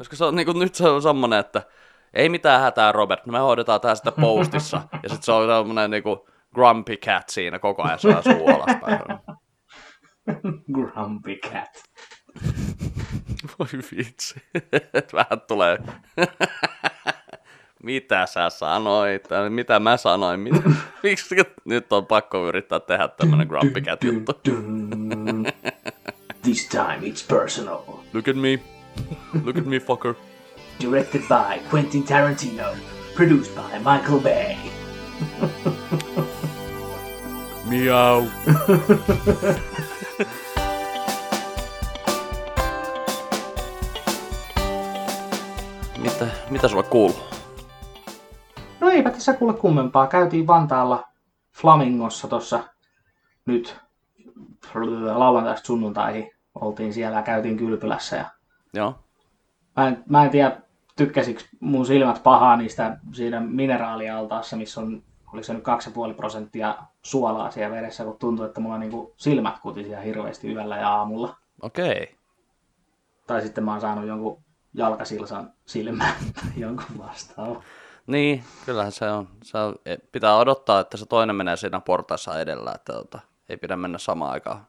Koska se on niinku, nyt se on semmonen, että ei mitään hätää Robert, me hoidetaan tää sitten postissa. ja sitten se on semmonen niinku grumpy cat siinä koko ajan saa suu alaspäin. Grumpy cat. Voi vitsi. Vähän tulee. mitä sä sanoit? Mitä mä sanoin? Mitä? Miksi nyt on pakko yrittää tehdä tämmönen grumpy cat juttu? This time it's personal. Look at me. Look at me, fucker. Directed by Quentin Tarantino. Produced by Michael Bay. Miau. mitä, mitä sulla kuuluu? No eipä tässä kuule kummempaa. Käytiin Vantaalla Flamingossa tuossa nyt lauantaista sunnuntaihin. Oltiin siellä ja käytiin kylpylässä. Ja Joo. mä, en, mä en tiedä, tykkäsikö mun silmät pahaa niistä siinä mineraalialtaassa, missä on, oliko se nyt 2,5 prosenttia suolaa siellä vedessä, kun tuntuu, että mulla niinku silmät kutisia hirveästi yöllä ja aamulla. Okei. Okay. Tai sitten mä oon saanut jonkun jalkasilsan silmään jonkun vastaavan. Niin, kyllähän se on. Se on. e, Pitää odottaa, että se toinen menee siinä portaissa edellä, että tota, ei pidä mennä samaan aikaan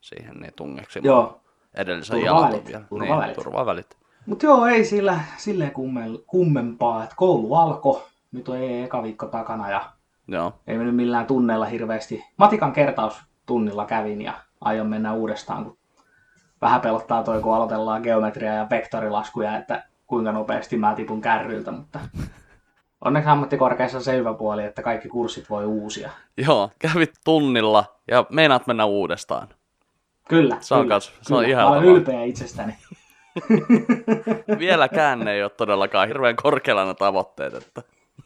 siihen niin tungeksi. Joo. Edellisen on vielä. turvavälit. Niin, turvavälit. Mutta joo, ei sillä silleen kummel, kummempaa, että koulu alkoi, nyt on ei eka viikko takana ja Joo. ei mennyt millään tunneilla hirveästi. Matikan kertaustunnilla kävin ja aion mennä uudestaan, kun vähän pelottaa toi, kun aloitellaan geometria ja vektorilaskuja, että kuinka nopeasti mä tipun kärryltä, mutta onneksi ammattikorkeassa on se hyvä puoli, että kaikki kurssit voi uusia. Joo, kävit tunnilla ja meinaat mennä uudestaan. Kyllä, Se on kyllä, kans- se on ihan Mä ylpeä itsestäni. Vieläkään ei ole todellakaan hirveän korkealla ne tavoitteet. Että...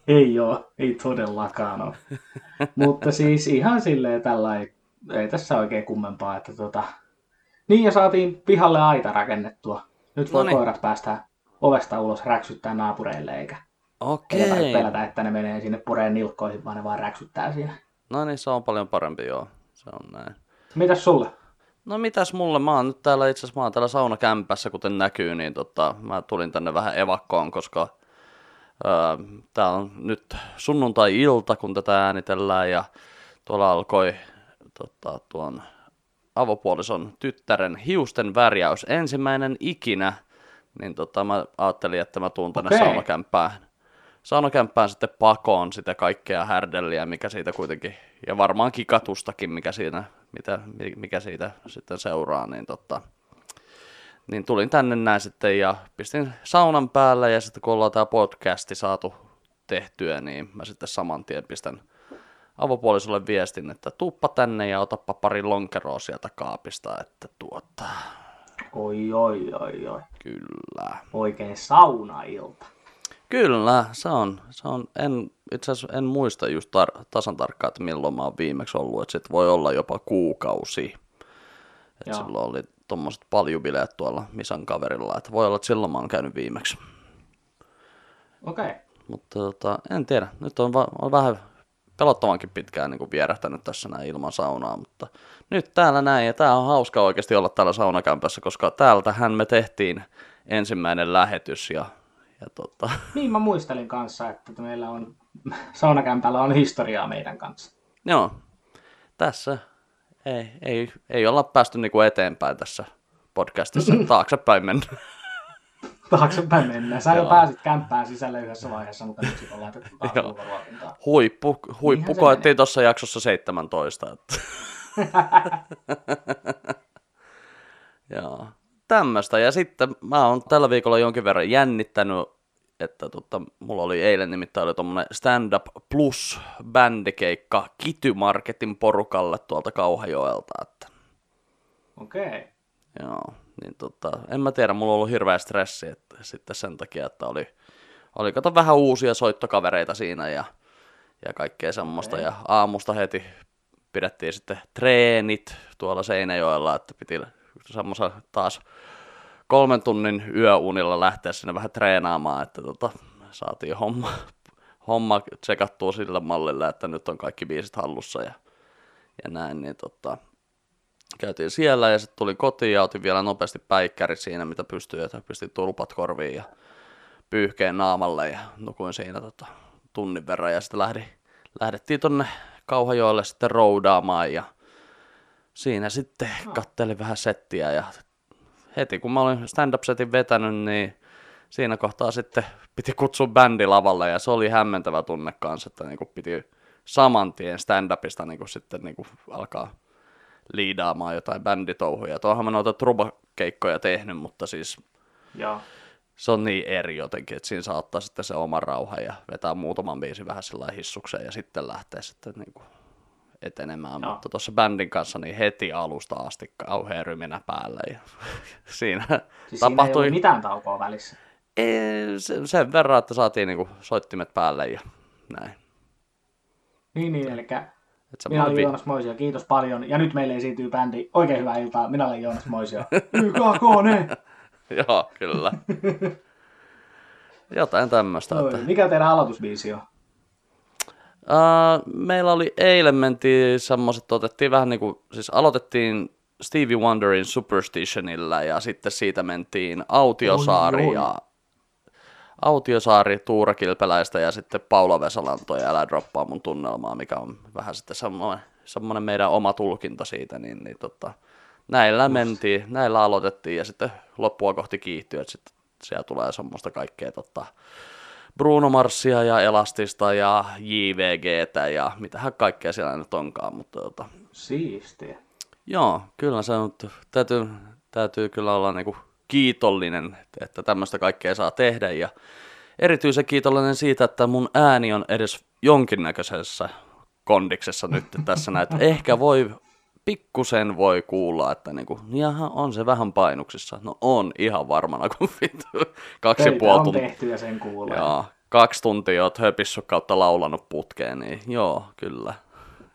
Ei oo, ei todellakaan ole. Mutta siis ihan silleen tällainen, ei tässä oikein kummempaa, että tota... Niin ja saatiin pihalle aita rakennettua. Nyt voi Noniin. koirat päästä ovesta ulos räksyttää naapureille, eikä Okei. ei pelätä, että ne menee sinne pureen nilkkoihin, vaan ne vaan räksyttää siinä. No niin, se on paljon parempi, joo. Se on näin. Mitäs sulle? No mitäs mulle, mä oon nyt täällä itse asiassa, mä oon täällä saunakämpässä, kuten näkyy, niin tota, mä tulin tänne vähän evakkoon, koska ää, tää on nyt sunnuntai-ilta, kun tätä äänitellään, ja tuolla alkoi tota, tuon avopuolison tyttären hiusten värjäys, ensimmäinen ikinä, niin tota, mä ajattelin, että mä tuun tänne Okei. saunakämppään, saunakämppään sitten pakoon sitä kaikkea härdelliä, mikä siitä kuitenkin, ja varmaan kikatustakin, mikä siinä, mitä, mi- mikä siitä sitten seuraa, niin tota, niin tulin tänne näin sitten ja pistin saunan päälle ja sitten kun ollaan tämä podcasti saatu tehtyä, niin mä sitten saman tien pistän avopuolisolle viestin, että tuuppa tänne ja otappa pari lonkeroa sieltä kaapista, että tuota, Oi, oi, oi, oi. kyllä. Oikein saunailta. Kyllä, se on. Se on en, itse asiassa en muista just tar- tasan tarkkaan, että milloin mä oon viimeksi ollut, että sit voi olla jopa kuukausi. Et Joo. silloin oli tuommoiset paljubileet tuolla Misan kaverilla, että voi olla, että silloin mä oon käynyt viimeksi. Okei. Okay. Mutta tota, en tiedä, nyt on, va- on vähän pelottavankin pitkään niin kuin vierähtänyt tässä näin ilman saunaa, mutta nyt täällä näin, ja tää on hauska oikeasti olla täällä saunakämpässä, koska täältähän me tehtiin ensimmäinen lähetys, ja, ja tota, Niin mä muistelin kanssa, että meillä on saunakämpällä on historiaa meidän kanssa. Joo, tässä ei, ei, ei olla päästy niinku eteenpäin tässä podcastissa, taaksepäin mennä. Taaksepäin mennään. Sä jo pääsit kämppään sisälle yhdessä vaiheessa, mutta nyt sit on laitettu taas. Huippu, huippu koettiin tuossa jaksossa 17. Että. Joo, tämmöistä. Ja sitten mä oon tällä viikolla jonkin verran jännittänyt, että tota, mulla oli eilen nimittäin oli tommonen Stand Up Plus bändikeikka Kity Marketin porukalle tuolta Kauhajoelta, että Okei. Okay. Joo, niin tota, en mä tiedä, mulla on ollut hirveä stressi että sitten sen takia, että oli, oli kato vähän uusia soittokavereita siinä ja, ja kaikkea semmoista. Okei. Ja aamusta heti pidettiin sitten treenit tuolla Seinäjoella, että piti semmoisen taas kolmen tunnin yöunilla lähteä sinne vähän treenaamaan, että tota, saatiin homma, homma tsekattua sillä mallilla, että nyt on kaikki biisit hallussa ja, ja näin, niin tota, käytiin siellä ja sitten tuli kotiin ja otin vielä nopeasti päikkäri siinä, mitä pystyi, että pistin tulpat korviin ja pyyhkeen naamalle ja nukuin siinä tota, tunnin verran ja sitten lähdin, lähdettiin tonne Kauhajoelle sitten roudaamaan ja siinä sitten kattelin vähän settiä ja heti kun mä olin stand-up-setin vetänyt, niin siinä kohtaa sitten piti kutsua bändi lavalle ja se oli hämmentävä tunne kanssa, että niin piti saman tien stand-upista niin sitten niin alkaa liidaamaan jotain bänditouhuja. Tuohan mä noita trubakeikkoja tehnyt, mutta siis Joo. se on niin eri jotenkin, että siinä saa ottaa sitten se oma rauha ja vetää muutaman biisin vähän sillä hissukseen ja sitten lähtee sitten niin kuin etenemään. Joo. Mutta tuossa bändin kanssa niin heti alusta asti kauhean ryminä päälle ja siinä Siis siinä ei tapahtui mitään taukoa välissä. ei, se- sen verran, että saatiin niin kuin soittimet päälle ja näin. Niin, niin, eli Et minä olen vi- Joonas Moisio, kiitos paljon. Ja nyt meille esiintyy bändi. Oikein hyvää iltaa, minä olen Joonas Moisio. YKK, Joo, kyllä. Jotain tämmöistä. Että... Mikä teidän aloitusbiisi on? Uh, meillä oli eilen mentiin semmoiset, otettiin vähän niin kuin, siis aloitettiin Stevie Wonderin Superstitionilla ja sitten siitä mentiin Autiosaari Oi, oi. ja Autiosaari Tuura Kilpeläistä ja sitten Paula Vesalanto ja Älä droppaa mun tunnelmaa, mikä on vähän sitten semmoinen, semmoinen meidän oma tulkinta siitä, niin, niin tota, näillä mentiin, näillä aloitettiin ja sitten loppua kohti kiihtyy, että sitten siellä tulee semmoista kaikkea tota, Bruno Marsia ja Elastista ja JVGtä ja mitähän kaikkea siellä nyt onkaan, mutta tota, Siistiä. joo, kyllä se on, täytyy, täytyy kyllä olla niinku kiitollinen, että tämmöistä kaikkea saa tehdä ja erityisen kiitollinen siitä, että mun ääni on edes jonkinnäköisessä kondiksessa nyt tässä näin, ehkä voi, pikkusen voi kuulla, että niinku, jaha, on se vähän painuksissa. No on ihan varmana, kun vittu kaksi Töitä puoli tuntia. tehty ja sen kuulee. Joo, kaksi tuntia oot höpissut kautta laulanut putkeen, niin joo, kyllä.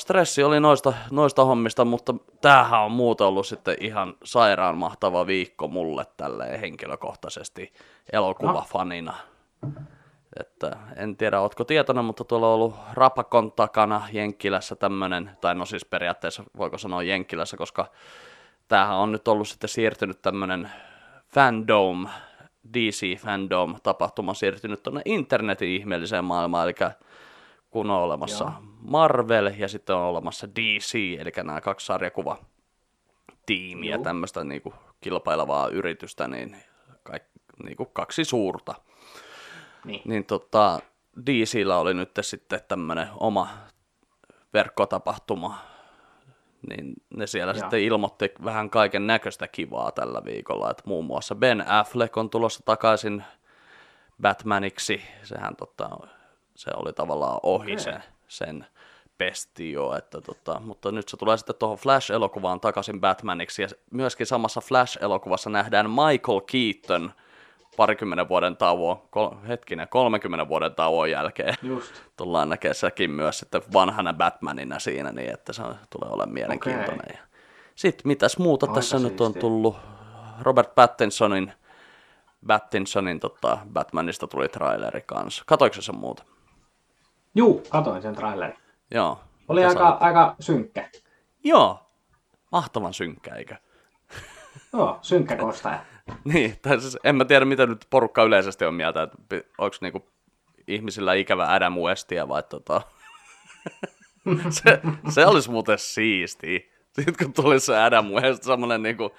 Stressi oli noista, noista hommista, mutta tämähän on muuten ollut sitten ihan sairaan mahtava viikko mulle tälleen henkilökohtaisesti elokuvafanina. Että en tiedä, ootko tietoinen, mutta tuolla on ollut Rapakon takana Jenkkilässä tämmönen, tai no siis periaatteessa voiko sanoa Jenkkilässä, koska tämähän on nyt ollut sitten siirtynyt tämmönen fandom, DC Fandom tapahtuma siirtynyt tuonne internetin ihmeelliseen maailmaan, eli kun on olemassa Joo. Marvel ja sitten on olemassa DC, eli nämä kaksi sarjakuva tiimiä, Joo. tämmöistä niinku kilpailevaa yritystä, niin, kaik, niinku kaksi suurta. Niin. Niin tota, DCllä oli nyt sitten tämmöinen oma verkkotapahtuma, niin ne siellä Joo. sitten ilmoitti vähän kaiken näköistä kivaa tällä viikolla, että muun muassa Ben Affleck on tulossa takaisin Batmaniksi, sehän tota, se oli tavallaan ohi Okei. sen, sen pesti jo, että tota, mutta nyt se tulee sitten tuohon Flash-elokuvaan takaisin Batmaniksi, ja myöskin samassa Flash-elokuvassa nähdään Michael Keaton parikymmenen vuoden tauon, kol, hetkinen, 30 vuoden tauon jälkeen Just. tullaan näkemään sekin myös sitten vanhana Batmanina siinä, niin että se tulee olemaan mielenkiintoinen. Ja Sitten mitäs muuta Aika tässä nyt on siistiä. tullut? Robert Pattinsonin, Pattinsonin tota, Batmanista tuli traileri kanssa. Katoiko sen muuta? Juu, katoin sen trailerin. Joo. Oli aika, olet? aika synkkä. Joo. Mahtavan synkkä, eikö? Joo, synkkä kostaja. Niin, tai siis en mä tiedä, mitä nyt porukka yleisesti on mieltä, että onko niinku ihmisillä ikävä Adam Westia vai tota... se, se olisi muuten siistiä. Sitten kun tuli se Adam West, semmonen niinku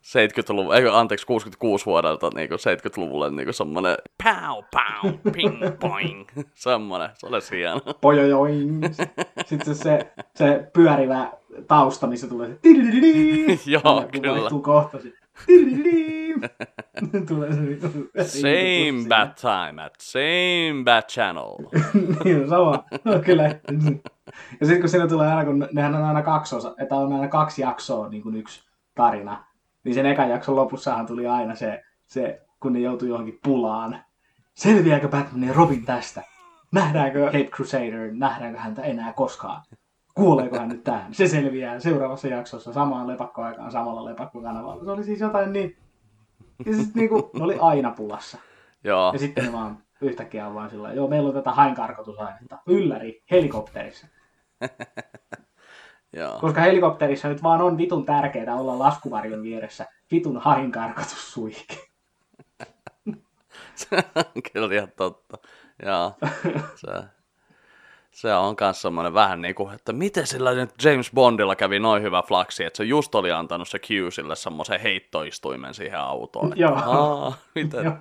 70-luvun, ei anteeksi 66 vuodelta niinku 70-luvulle niinku semmonen pow pow ping poing. semmonen, se olisi hieno. Pojojoing. Sitten se, se, se pyörivä tausta, missä tulee se. Joo, kyllä. kohta tidididi. tulee se niinku- Same bat time at same bat channel. niin, sama. No, kyllä. Ja sitten kun siinä tulee aina, kun nehän on aina kaksi osa, että on aina kaksi jaksoa, niin kuin yksi tarina, niin sen ekan jakson lopussahan tuli aina se, se kun ne joutui johonkin pulaan. Selviääkö Batman ja Robin tästä? Nähdäänkö Cape Crusader? Nähdäänkö häntä enää koskaan? Kuoleeko hän nyt tähän? Se selviää seuraavassa jaksossa samaan lepakkoaikaan samalla lepakkokanavalla. Se oli siis jotain niin... Ja sitten niinku, ne oli aina pulassa. Joo, Ja sitten ne vaan yhtäkkiä on vaan sillä joo, meillä on tätä hainkarkotusainetta. Ylläri, helikopterissa. Joo. Koska helikopterissa nyt vaan on vitun tärkeää olla laskuvarjon vieressä vitun hainkarkotussuihke. Se on kyllä ihan totta. Joo. Se, se on myös semmoinen vähän niin kuin, että miten sillä nyt James Bondilla kävi noin hyvä flaksi, että se just oli antanut se Q sille semmoisen heittoistuimen siihen autoon. Joo. Aa, miten? Joo.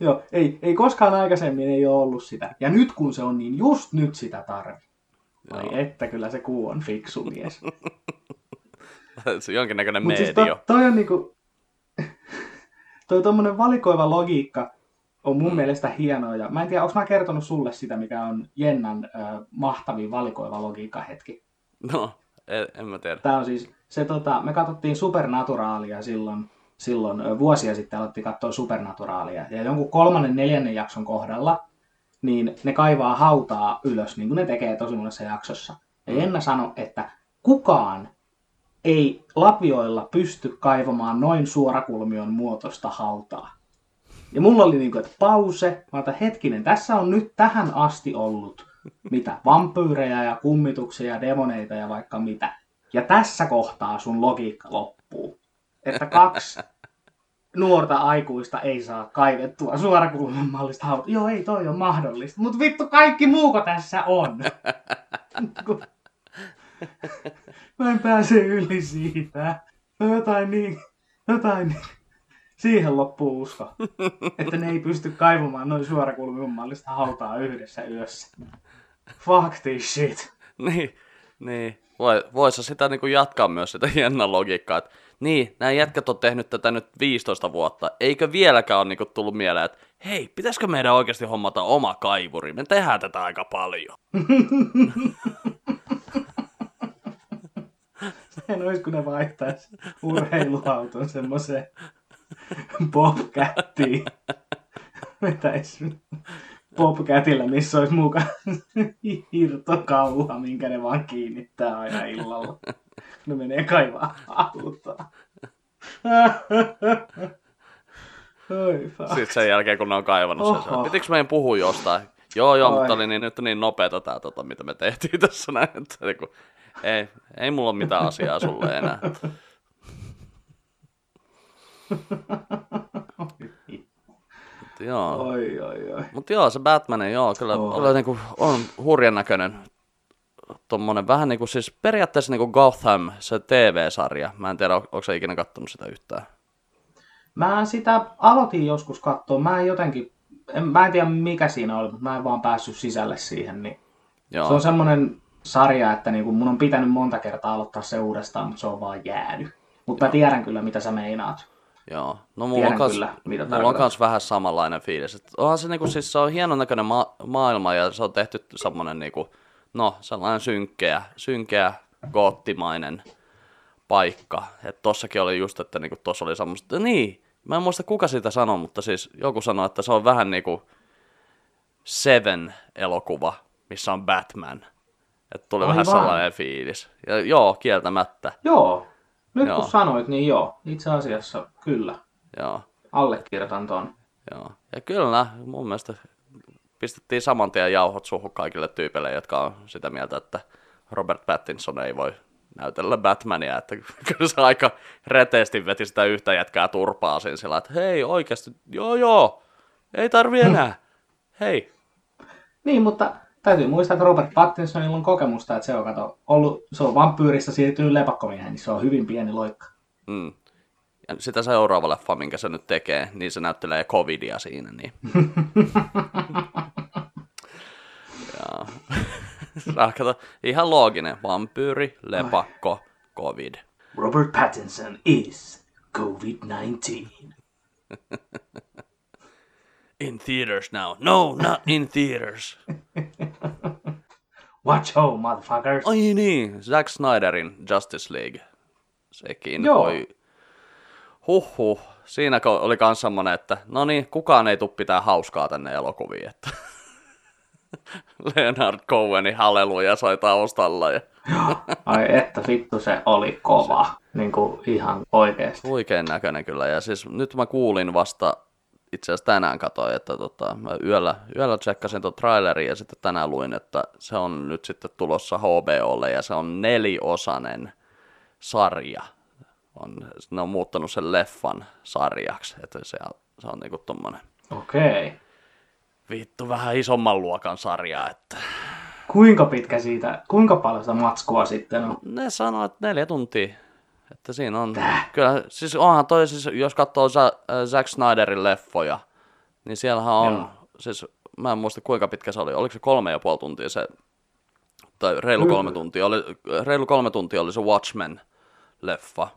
Joo, ei, ei koskaan aikaisemmin ei ole ollut sitä. Ja nyt kun se on, niin just nyt sitä tarvii. Vai että kyllä se kuu on fiksu mies. se jonkinnäköinen Mutta siis medio. to, toi on niinku, toi tommonen valikoiva logiikka on mun mielestä hienoa. Ja mä en tiedä, onko mä kertonut sulle sitä, mikä on Jennan ö, mahtavin valikoiva logiikka hetki. No, en, en mä tiedä. Tää on siis, se tota, me katsottiin Supernaturaalia silloin, silloin ö, vuosia sitten alettiin katsoa Supernaturaalia. Ja jonkun kolmannen, neljännen jakson kohdalla, niin ne kaivaa hautaa ylös, niin kuin ne tekee tosi monessa jaksossa. Ja Jenna sanoi, että kukaan ei lapioilla pysty kaivamaan noin suorakulmion muotoista hautaa. Ja mulla oli niin kuin, että pause, mä otan hetkinen, tässä on nyt tähän asti ollut mitä, vampyyrejä ja kummituksia ja demoneita ja vaikka mitä. Ja tässä kohtaa sun logiikka loppuu. Että kaksi nuorta aikuista ei saa kaivettua suorakulman mallista. Joo, ei toi on mahdollista. Mutta vittu, kaikki muuko tässä on. Mä en pääse yli siitä. Jotain niin, jotain niin. Siihen loppuu usko. Että ne ei pysty kaivamaan noin suorakulman mallista hautaa yhdessä yössä. Fuck this shit. Niin, niin. Voi, voisi sitä niin kuin jatkaa myös sitä jännän logiikkaa, että niin, nämä jätkät on tehnyt tätä nyt 15 vuotta, eikö vieläkään ole niin kuin tullut mieleen, että hei, pitäisikö meidän oikeasti hommata oma kaivuri, me tehdään tätä aika paljon. En olisi, kun ne vaihtaisi urheiluauton semmoiseen Bobcattiin. Vetäisi Bobcatilla, missä olisi mukaan hirtokauha, minkä ne vaan kiinnittää aina illalla. Ne menee kaivaa autoa. Sitten sen jälkeen, kun ne on kaivannut sen, Oho. se, pitikö meidän puhua jostain? Joo, joo, Oi. mutta oli niin, nyt niin nopeeta tää, tota, mitä me tehtiin tässä näin, että niin kuin, ei, ei mulla ole mitään asiaa sulle enää. Mut joo. Oi, oi, oi. Mutta joo, se Batman, joo, kyllä, Oh. kyllä niinku on hurjan näköinen. Tommonen vähän niinku siis periaatteessa niinku Gotham, se TV-sarja. Mä en tiedä, on- onko sä ikinä kattonut sitä yhtään. Mä sitä aloitin joskus katsoa. Mä en jotenkin, en, mä en tiedä mikä siinä oli, mutta mä en vaan päässyt sisälle siihen. Niin Joo, Se on semmoinen sarja, että niinku mun on pitänyt monta kertaa aloittaa se uudestaan, mutta se on vaan jäänyt. Mutta mä tiedän kyllä, mitä sä meinaat. Joo. No mulla Tiedän on, kans, kyllä, mitä mulla on kans vähän samanlainen fiilis. Et onhan se niinku, siis se on hienon näköinen ma- maailma ja se on tehty semmonen niinku, no sellainen synkeä, synkeä goottimainen paikka. Et tossakin oli just, että niinku tossa oli semmoista, niin, mä en muista kuka sitä sanoi, mutta siis joku sanoi, että se on vähän niinku Seven-elokuva, missä on Batman. Että tuli vähän Aivan. sellainen fiilis. Ja joo, kieltämättä. Joo. Nyt Joo. kun sanoit, niin joo. Itse asiassa kyllä. Joo, Allekirjoitan ton. joo. Ja kyllä, mun mielestä pistettiin saman tien jauhot suhun kaikille tyypeille, jotka on sitä mieltä, että Robert Pattinson ei voi näytellä Batmania, että kyllä se aika reteesti veti sitä yhtä jätkää turpaa siinä sillä, että hei oikeasti, joo joo, ei tarvi enää, hei. Niin, mutta täytyy muistaa, että Robert Pattinsonilla on kokemusta, että se on, kato, ollut, se on vampyyristä siirtynyt lepakkomiehen, niin se on hyvin pieni loikka. Mm. Ja sitä seuraava leffa, minkä se nyt tekee, niin se näyttelee covidia siinä, niin. ja. Kato, ihan looginen. Vampyyri, lepakko, covid. Robert Pattinson is COVID-19. In theaters now. No, not in theaters. Watch home, motherfuckers. Ai niin, Zack Snyderin Justice League. Sekin Joo. voi... Huhhuh. Siinä oli kans semmonen, että no niin, kukaan ei tuu pitää hauskaa tänne elokuviin, että Leonard Cohenin halleluja soi taustalla ja Ai että vittu se oli kova. Niin kuin ihan oikeesti. huikean näköinen kyllä. Ja siis nyt mä kuulin vasta itse asiassa tänään katsoin, että tota, mä yöllä, yöllä tsekkasin tuon trailerin ja sitten tänään luin, että se on nyt sitten tulossa HBOlle ja se on neliosainen sarja. On, ne on muuttanut sen leffan sarjaksi, että se, se on niinku tommonen Okei. Okay. vittu vähän isomman luokan sarja, että Kuinka pitkä siitä, kuinka paljon sitä matskua sitten on? ne sanoo, että neljä tuntia. Että siinä on, kyllä, siis onhan toi, siis, jos katsoo äh, Zack Snyderin leffoja, niin siellähän on, Joo. siis mä en muista kuinka pitkä se oli, oliko se kolme ja puoli tuntia se, tai reilu Kyllä. kolme tuntia, oli, reilu kolme tuntia oli se Watchmen-leffa.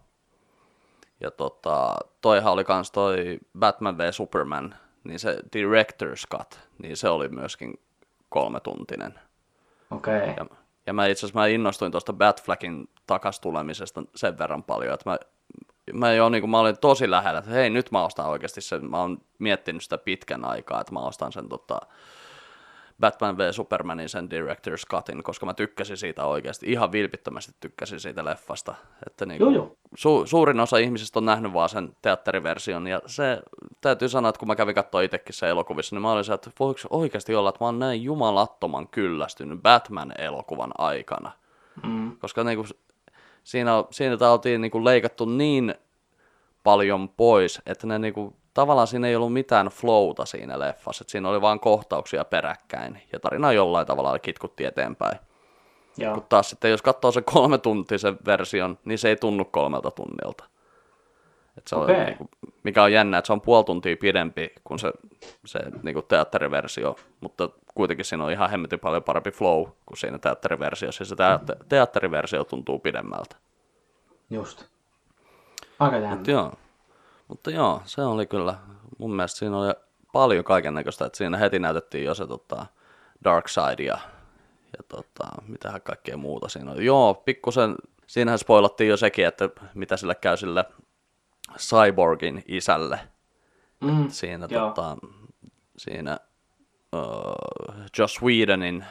Ja tota, toihan oli kans toi Batman v Superman, niin se Director's Cut, niin se oli myöskin kolmetuntinen. Okei. Okay. Ja, ja mä itse asiassa mä innostuin tuosta Batflackin takas tulemisesta sen verran paljon, että mä, mä jo niin mä olin tosi lähellä, että hei nyt mä ostan oikeasti sen, mä oon miettinyt sitä pitkän aikaa, että mä ostan sen tota, Batman v Supermanin sen Director's Cutin, koska mä tykkäsin siitä oikeasti, ihan vilpittömästi tykkäsin siitä leffasta. Että niin Joo, joo. Su- suurin osa ihmisistä on nähnyt vaan sen teatteriversion, ja se täytyy sanoa, että kun mä kävin katsoa itsekin se elokuvissa, niin mä olin se, että voiko oikeasti olla, että mä oon näin jumalattoman kyllästynyt Batman-elokuvan aikana. Mm. Koska niinku, siinä, siinä oltiin niinku leikattu niin paljon pois, että ne niinku, tavallaan siinä ei ollut mitään flowta siinä leffassa, että siinä oli vain kohtauksia peräkkäin, ja tarina jollain tavalla kitkutti eteenpäin. Joo. Mutta taas sitten, jos katsoo sen kolme tuntisen version, niin se ei tunnu kolmelta tunnilta. Et se Okei. on, niinku, mikä on jännä, että se on puoli tuntia pidempi kuin se, se niinku teatteriversio, mutta kuitenkin siinä on ihan hemmetin paljon parempi flow kuin siinä teatteriversiossa, ja se teatter- teatteriversio tuntuu pidemmältä. Just. Aika jännä. Mutta joo, mutta joo, se oli kyllä, mun mielestä siinä oli paljon kaiken näköistä, että siinä heti näytettiin jo se tota, Dark Side ja, ja tota, mitähän kaikkea muuta siinä oli. Joo, pikkusen, siinähän spoilattiin jo sekin, että mitä sille käy sille Cyborgin isälle. Mm. Siinä, Joo. tota, siinä uh, Joss Whedonin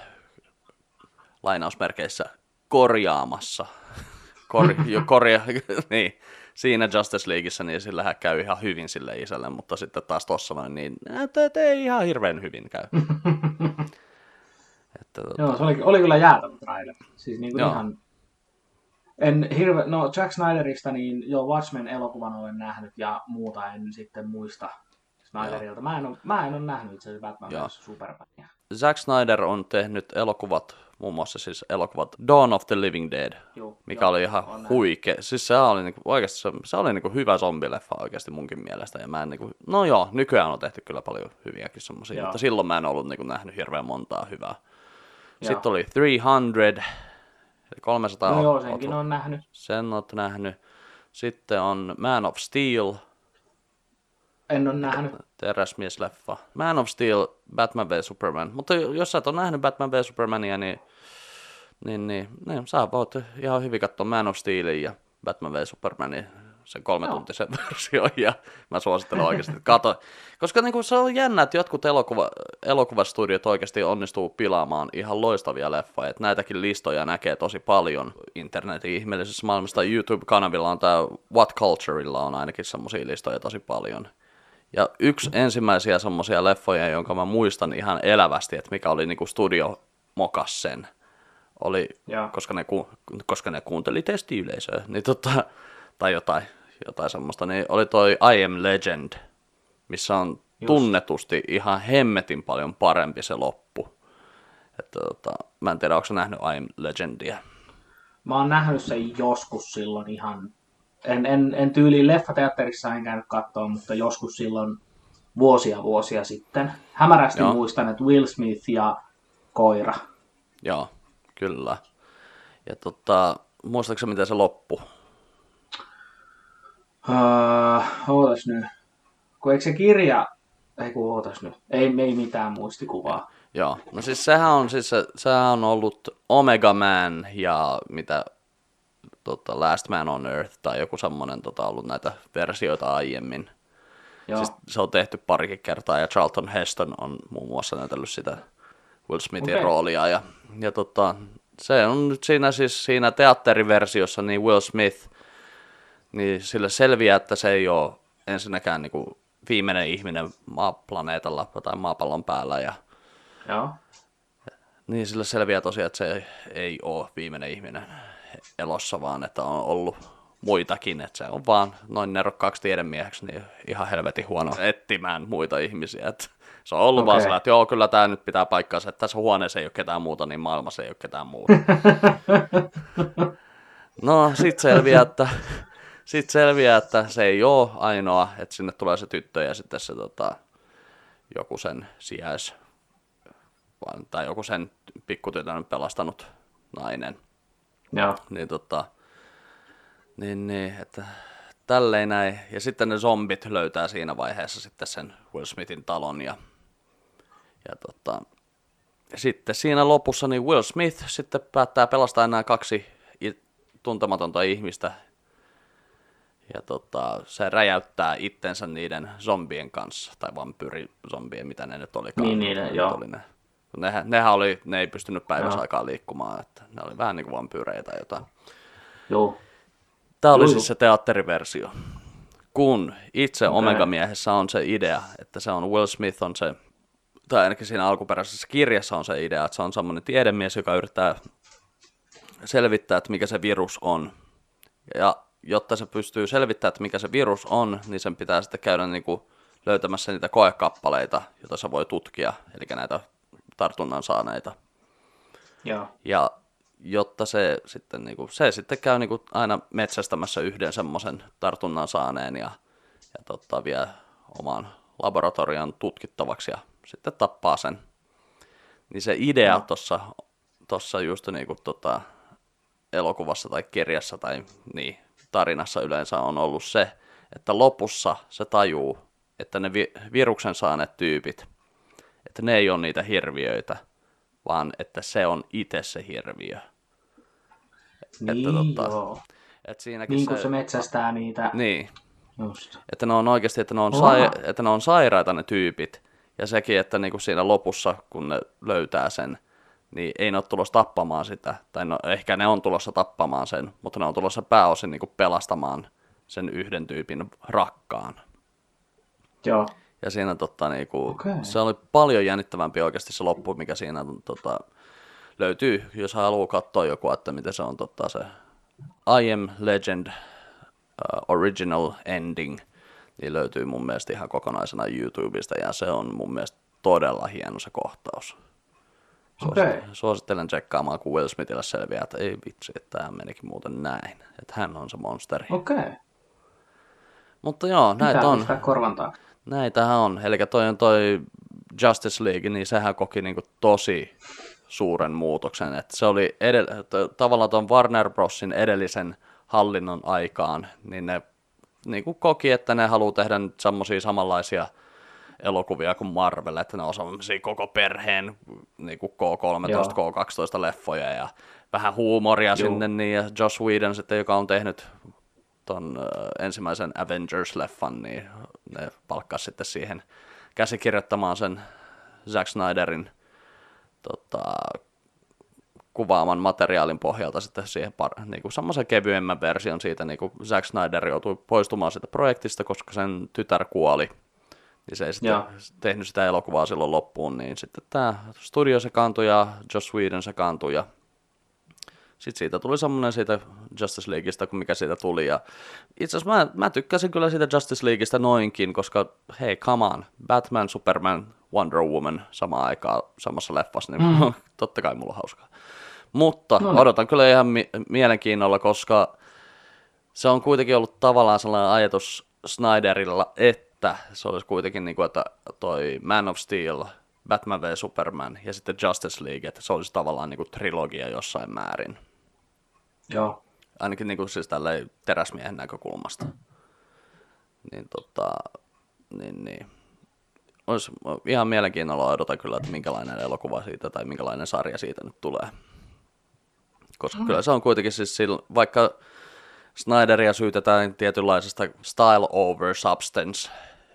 lainausmerkeissä korjaamassa. Kor, jo, korja, niin, siinä Justice Leagueissä, niin sillähän käy ihan hyvin sille isälle, mutta sitten taas tuossa noin, niin että et ei ihan hirveän hyvin käy. että, tota, Joo, se oli, oli kyllä jäätävä trailer. Siis niin kuin ihan... En hirve... No Jack Snyderista, niin jo Watchmen-elokuvan olen nähnyt ja muuta en sitten muista Snyderilta. Mä en ole, mä en ole nähnyt itse asiassa Batman. Supermania. Zack Snyder on tehnyt elokuvat, muun muassa siis elokuvat Dawn of the Living Dead, Joo, mikä joo, oli ihan huikea. Siis se oli niinku, oikeasti se, se oli niinku hyvä zombileffa oikeasti munkin mielestä. Ja mä en niinku, no joo, nykyään on tehty kyllä paljon hyviäkin semmoisia, Joo. mutta silloin mä en ollut niinku nähnyt hirveän montaa hyvää. Joo. Sitten oli 300, eli 300 No joo, senkin oot- on nähnyt. sen oot nähnyt. Sitten on Man of Steel, En ole nähnyt. teräsmiesleffa. Man of Steel, Batman v Superman. Mutta jos sä et ole nähnyt Batman v Supermania, niin, niin, niin, niin sä voit ihan hyvin katsoa Man of Steelin ja Batman v Supermanin sen kolmetuntisen version, ja mä suosittelen oikeasti, että kato. Koska niin kuin se on jännä, että jotkut elokuva, elokuvastudiot oikeasti onnistuu pilaamaan ihan loistavia leffoja, että näitäkin listoja näkee tosi paljon internetin ihmeellisessä maailmassa, YouTube-kanavilla on tämä What Cultureilla on ainakin semmoisia listoja tosi paljon. Ja yksi ensimmäisiä semmoisia leffoja, jonka mä muistan ihan elävästi, että mikä oli niinku studio mokas sen, oli, koska ne, ku, koska ne kuunteli testiyleisöä, niin tota, tai jotain, jotain semmoista, niin oli toi I Am Legend, missä on tunnetusti ihan hemmetin paljon parempi se loppu. Että tota, mä en tiedä, onko nähnyt I Am Legendia. Mä oon nähnyt sen joskus silloin ihan... En, en, en tyyliin leffateatterissa en käynyt katsoa, mutta joskus silloin vuosia vuosia sitten. Hämärästi Joo. muistan, että Will Smith ja koira. Joo, kyllä. Ja tota, muistaakseni miten se loppu? Öö, ootas nyt. Kun eikö se kirja... Ei kun ootas nyt. Ei, ei mitään muistikuvaa. Joo, no siis sehän on, siis se, sehän on ollut Omega Man ja mitä tota, Last Man on Earth tai joku semmoinen tota, ollut näitä versioita aiemmin. Joo. Siis se on tehty parikin kertaa ja Charlton Heston on muun muassa näytellyt sitä Will Smithin Okei. roolia. Ja, ja tota, se on nyt siinä siis siinä teatteriversiossa niin Will Smith, niin sille selviää, että se ei ole ensinnäkään niinku viimeinen ihminen maaplaneetalla tai maapallon päällä ja Joo. niin sillä selviää tosiaan, että se ei ole viimeinen ihminen elossa, vaan että on ollut muitakin, että se on vaan noin nerokkaaksi tiedemieheksi niin ihan helvetin huono etsimään muita ihmisiä. Että se on ollut okay. vaan sillä, että joo, kyllä tämä nyt pitää paikkaansa, että tässä huoneessa ei ole ketään muuta, niin maailmassa ei ole ketään muuta. no, sit selviää, että, sit selviää, että se ei ole ainoa, että sinne tulee se tyttö ja sitten se tota, joku sen sijais, tai joku sen pikkutytön pelastanut nainen. Joo. Niin tota, niin, niin, että tälleen näin. Ja sitten ne zombit löytää siinä vaiheessa sitten sen Will Smithin talon ja, ja tota, sitten siinä lopussa niin Will Smith sitten päättää pelastaa nämä kaksi tuntematonta ihmistä. Ja tota, se räjäyttää itsensä niiden zombien kanssa, tai vampyyrizombien, mitä ne nyt olikaan. Niin, niiden, Ne joo. Oli ne. Nehän, nehän oli, ne ei pystynyt päivässä Joo. aikaa liikkumaan, että ne oli vähän niin kuin vampyyrejä tai jotain. Joo. Tämä oli Juu. siis se teatteriversio. Kun itse. Omega-miehessä on se idea, että se on Will Smith on se, tai ainakin siinä alkuperäisessä kirjassa on se idea, että se on semmoinen tiedemies, joka yrittää selvittää, että mikä se virus on. Ja jotta se pystyy selvittämään, että mikä se virus on, niin sen pitää sitten käydä niin kuin löytämässä niitä koekappaleita, joita se voi tutkia, eli näitä tartunnan saaneita. Joo. Ja jotta se sitten, niin kuin, se sitten käy niin kuin aina metsästämässä yhden semmoisen tartunnan saaneen ja, ja totta, vie omaan laboratorion tutkittavaksi ja sitten tappaa sen. Niin se idea tuossa tossa just niin kuin, tota, elokuvassa tai kirjassa tai niin, tarinassa yleensä on ollut se, että lopussa se tajuu, että ne vi- viruksen saaneet tyypit, että ne ei ole niitä hirviöitä, vaan että se on itse se hirviö. Niin, tota, joo. Et siinäkin Niin kuin se metsästää niitä. Niin, Just. että ne on oikeasti, että ne on, sai, että ne on sairaita ne tyypit. Ja sekin, että niinku siinä lopussa, kun ne löytää sen, niin ei ne ole tulossa tappamaan sitä. Tai no, ehkä ne on tulossa tappamaan sen, mutta ne on tulossa pääosin niinku pelastamaan sen yhden tyypin rakkaan. Joo. Ja siinä tota, niinku, Okei. se oli paljon jännittävämpi oikeasti se loppu, mikä siinä tota, löytyy, jos haluaa katsoa joku, että miten se on tota, se I Am Legend uh, Original Ending, niin löytyy mun mielestä ihan kokonaisena YouTubesta, ja se on mun mielestä todella hieno se kohtaus. Okei. Suosittelen- tsekkaamaan, kun Will Smithille selviää, että ei vitsi, että tämä menikin muuten näin. Että hän on se monsteri. Okei. Mutta joo, näitä Pitää on. korvan taakse. Näitähän on. Eli toi on toi Justice League, niin sehän koki niinku tosi suuren muutoksen. Et se oli edell- t- tavallaan tuon Warner Brosin edellisen hallinnon aikaan, niin ne niinku koki, että ne haluaa tehdä nyt semmoisia samanlaisia elokuvia kuin Marvel, että ne on semmoisia koko perheen niinku K13, Joo. K12 leffoja ja vähän huumoria Juu. sinne, niin ja Joss Whedon sitten, joka on tehnyt ton ensimmäisen Avengers-leffan, niin ne palkkas sitten siihen käsikirjoittamaan sen Zack Snyderin tota, kuvaaman materiaalin pohjalta sitten siihen par, niin kuin semmoisen kevyemmän version siitä, niin kuin Zack Snyder joutui poistumaan siitä projektista, koska sen tytär kuoli. Niin se ei sitten Joo. tehnyt sitä elokuvaa silloin loppuun, niin sitten tämä studio sekaantui ja Joss Whedon sekaantui ja sitten siitä tuli semmoinen siitä Justice Leagueista, kuin mikä siitä tuli. Ja itse asiassa mä, mä tykkäsin kyllä siitä Justice Leagueista noinkin, koska hei, come on, Batman, Superman, Wonder Woman samaan aikaan samassa leffassa, niin mm. totta kai mulla on hauskaa. Mutta No niin. odotan kyllä ihan mi- mielenkiinnolla, koska se on kuitenkin ollut tavallaan sellainen ajatus Snyderilla, että se olisi kuitenkin niin kuin, että toi Man of Steel, Batman v Superman ja sitten Justice League, että se olisi tavallaan niin kuin trilogia jossain määrin. Joo. Ainakin niin kuin siis tälleen teräsmiehen näkökulmasta. Niin tota, niin, niin. Olisi ihan mielenkiinnolla odotan kyllä, että minkälainen elokuva siitä tai minkälainen sarja siitä nyt tulee. Koska mm. kyllä se on kuitenkin siis sillä, vaikka Snyderia syytetään tietynlaisesta style over substance,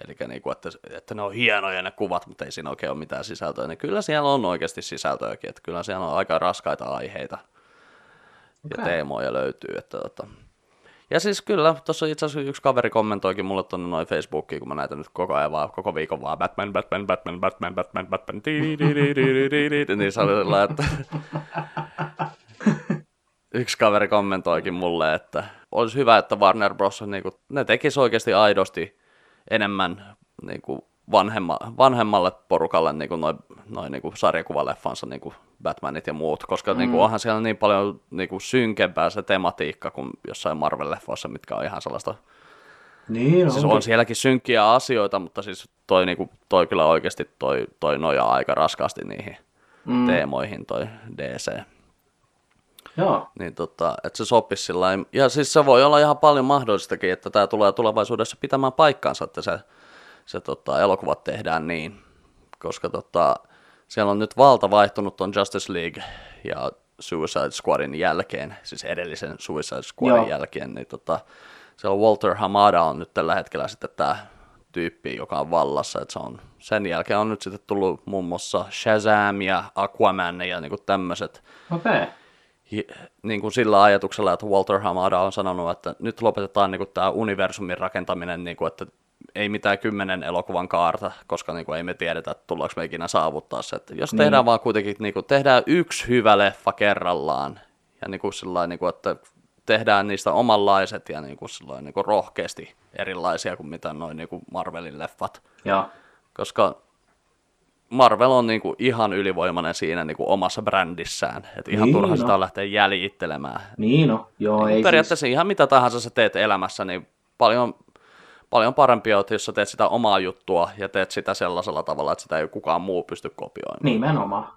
eli niin kuin, että, että ne on hienoja ne kuvat, mutta ei siinä oikein ole mitään sisältöä, niin kyllä siellä on oikeasti sisältöäkin, että kyllä siellä on aika raskaita aiheita ja Okei. teemoja löytyy. Että, tota. Ja siis kyllä, tuossa itse asiassa yksi kaveri kommentoikin mulle tuonne noin Facebookiin, kun mä näitä nyt koko ajan vaan, koko viikon vaan Batman, Batman, Batman, Batman, Batman, Batman, niin se oli sellainen, että yksi kaveri kommentoikin mulle, että olisi hyvä, että Warner Bros. Niin kuin, ne tekisi oikeasti aidosti enemmän niin kuin vanhemma, vanhemmalle porukalle niin kuin noin noi, niin kuin sarjakuvaleffansa niin kuin Batmanit ja muut, koska mm. niin kuin, onhan siellä niin paljon niin kuin synkempää se tematiikka kuin jossain Marvel-leffoissa, mitkä on ihan sellaista Niin, Siis on sielläkin synkkiä asioita, mutta siis toi, niinku, toi kyllä oikeasti toi, toi nojaa aika raskaasti niihin mm. teemoihin toi DC. Joo. Niin tota, että se sopisi sillä. Ja siis se voi olla ihan paljon mahdollistakin, että tämä tulee tulevaisuudessa pitämään paikkaansa, että se, se tota, elokuvat tehdään niin. Koska tota, siellä on nyt valta vaihtunut on Justice League ja Suicide Squadin jälkeen, siis edellisen Suicide Squadin Joo. jälkeen, niin tota, siellä Walter Hamada on nyt tällä hetkellä sitten tämä tyyppi, joka on vallassa, että se on, sen jälkeen on nyt sitten tullut muun muassa Shazam ja Aquaman ja niinku tämmöiset, Okei. Niin kuin sillä ajatuksella, että Walter Hamada on sanonut, että nyt lopetetaan niin kuin tämä universumin rakentaminen, niin kuin, että ei mitään kymmenen elokuvan kaarta, koska niin kuin, ei me tiedetä, että tullaanko me ikinä saavuttaa se. Että jos Niin. tehdään vaan kuitenkin, niin kuin, tehdään yksi hyvä leffa kerrallaan, ja niin kuin, sillä niin kuin, että tehdään niistä omanlaiset ja niin kuin, sillä niin kuin, rohkeasti erilaisia kuin mitä noin niin kuin Marvelin leffat. Joo. Koska Marvel on niinku ihan ylivoimainen siinä niinku omassa brändissään. Et ihan Niin, turha no. sitä on lähteä jäljittelemään. Niin no, joo, Niin ei periaatteessa siis... ihan mitä tahansa sä teet elämässä, niin paljon, paljon parempi on, jos sä teet sitä omaa juttua ja teet sitä sellaisella tavalla, että sitä ei kukaan muu pysty kopioimaan. Nimenomaan.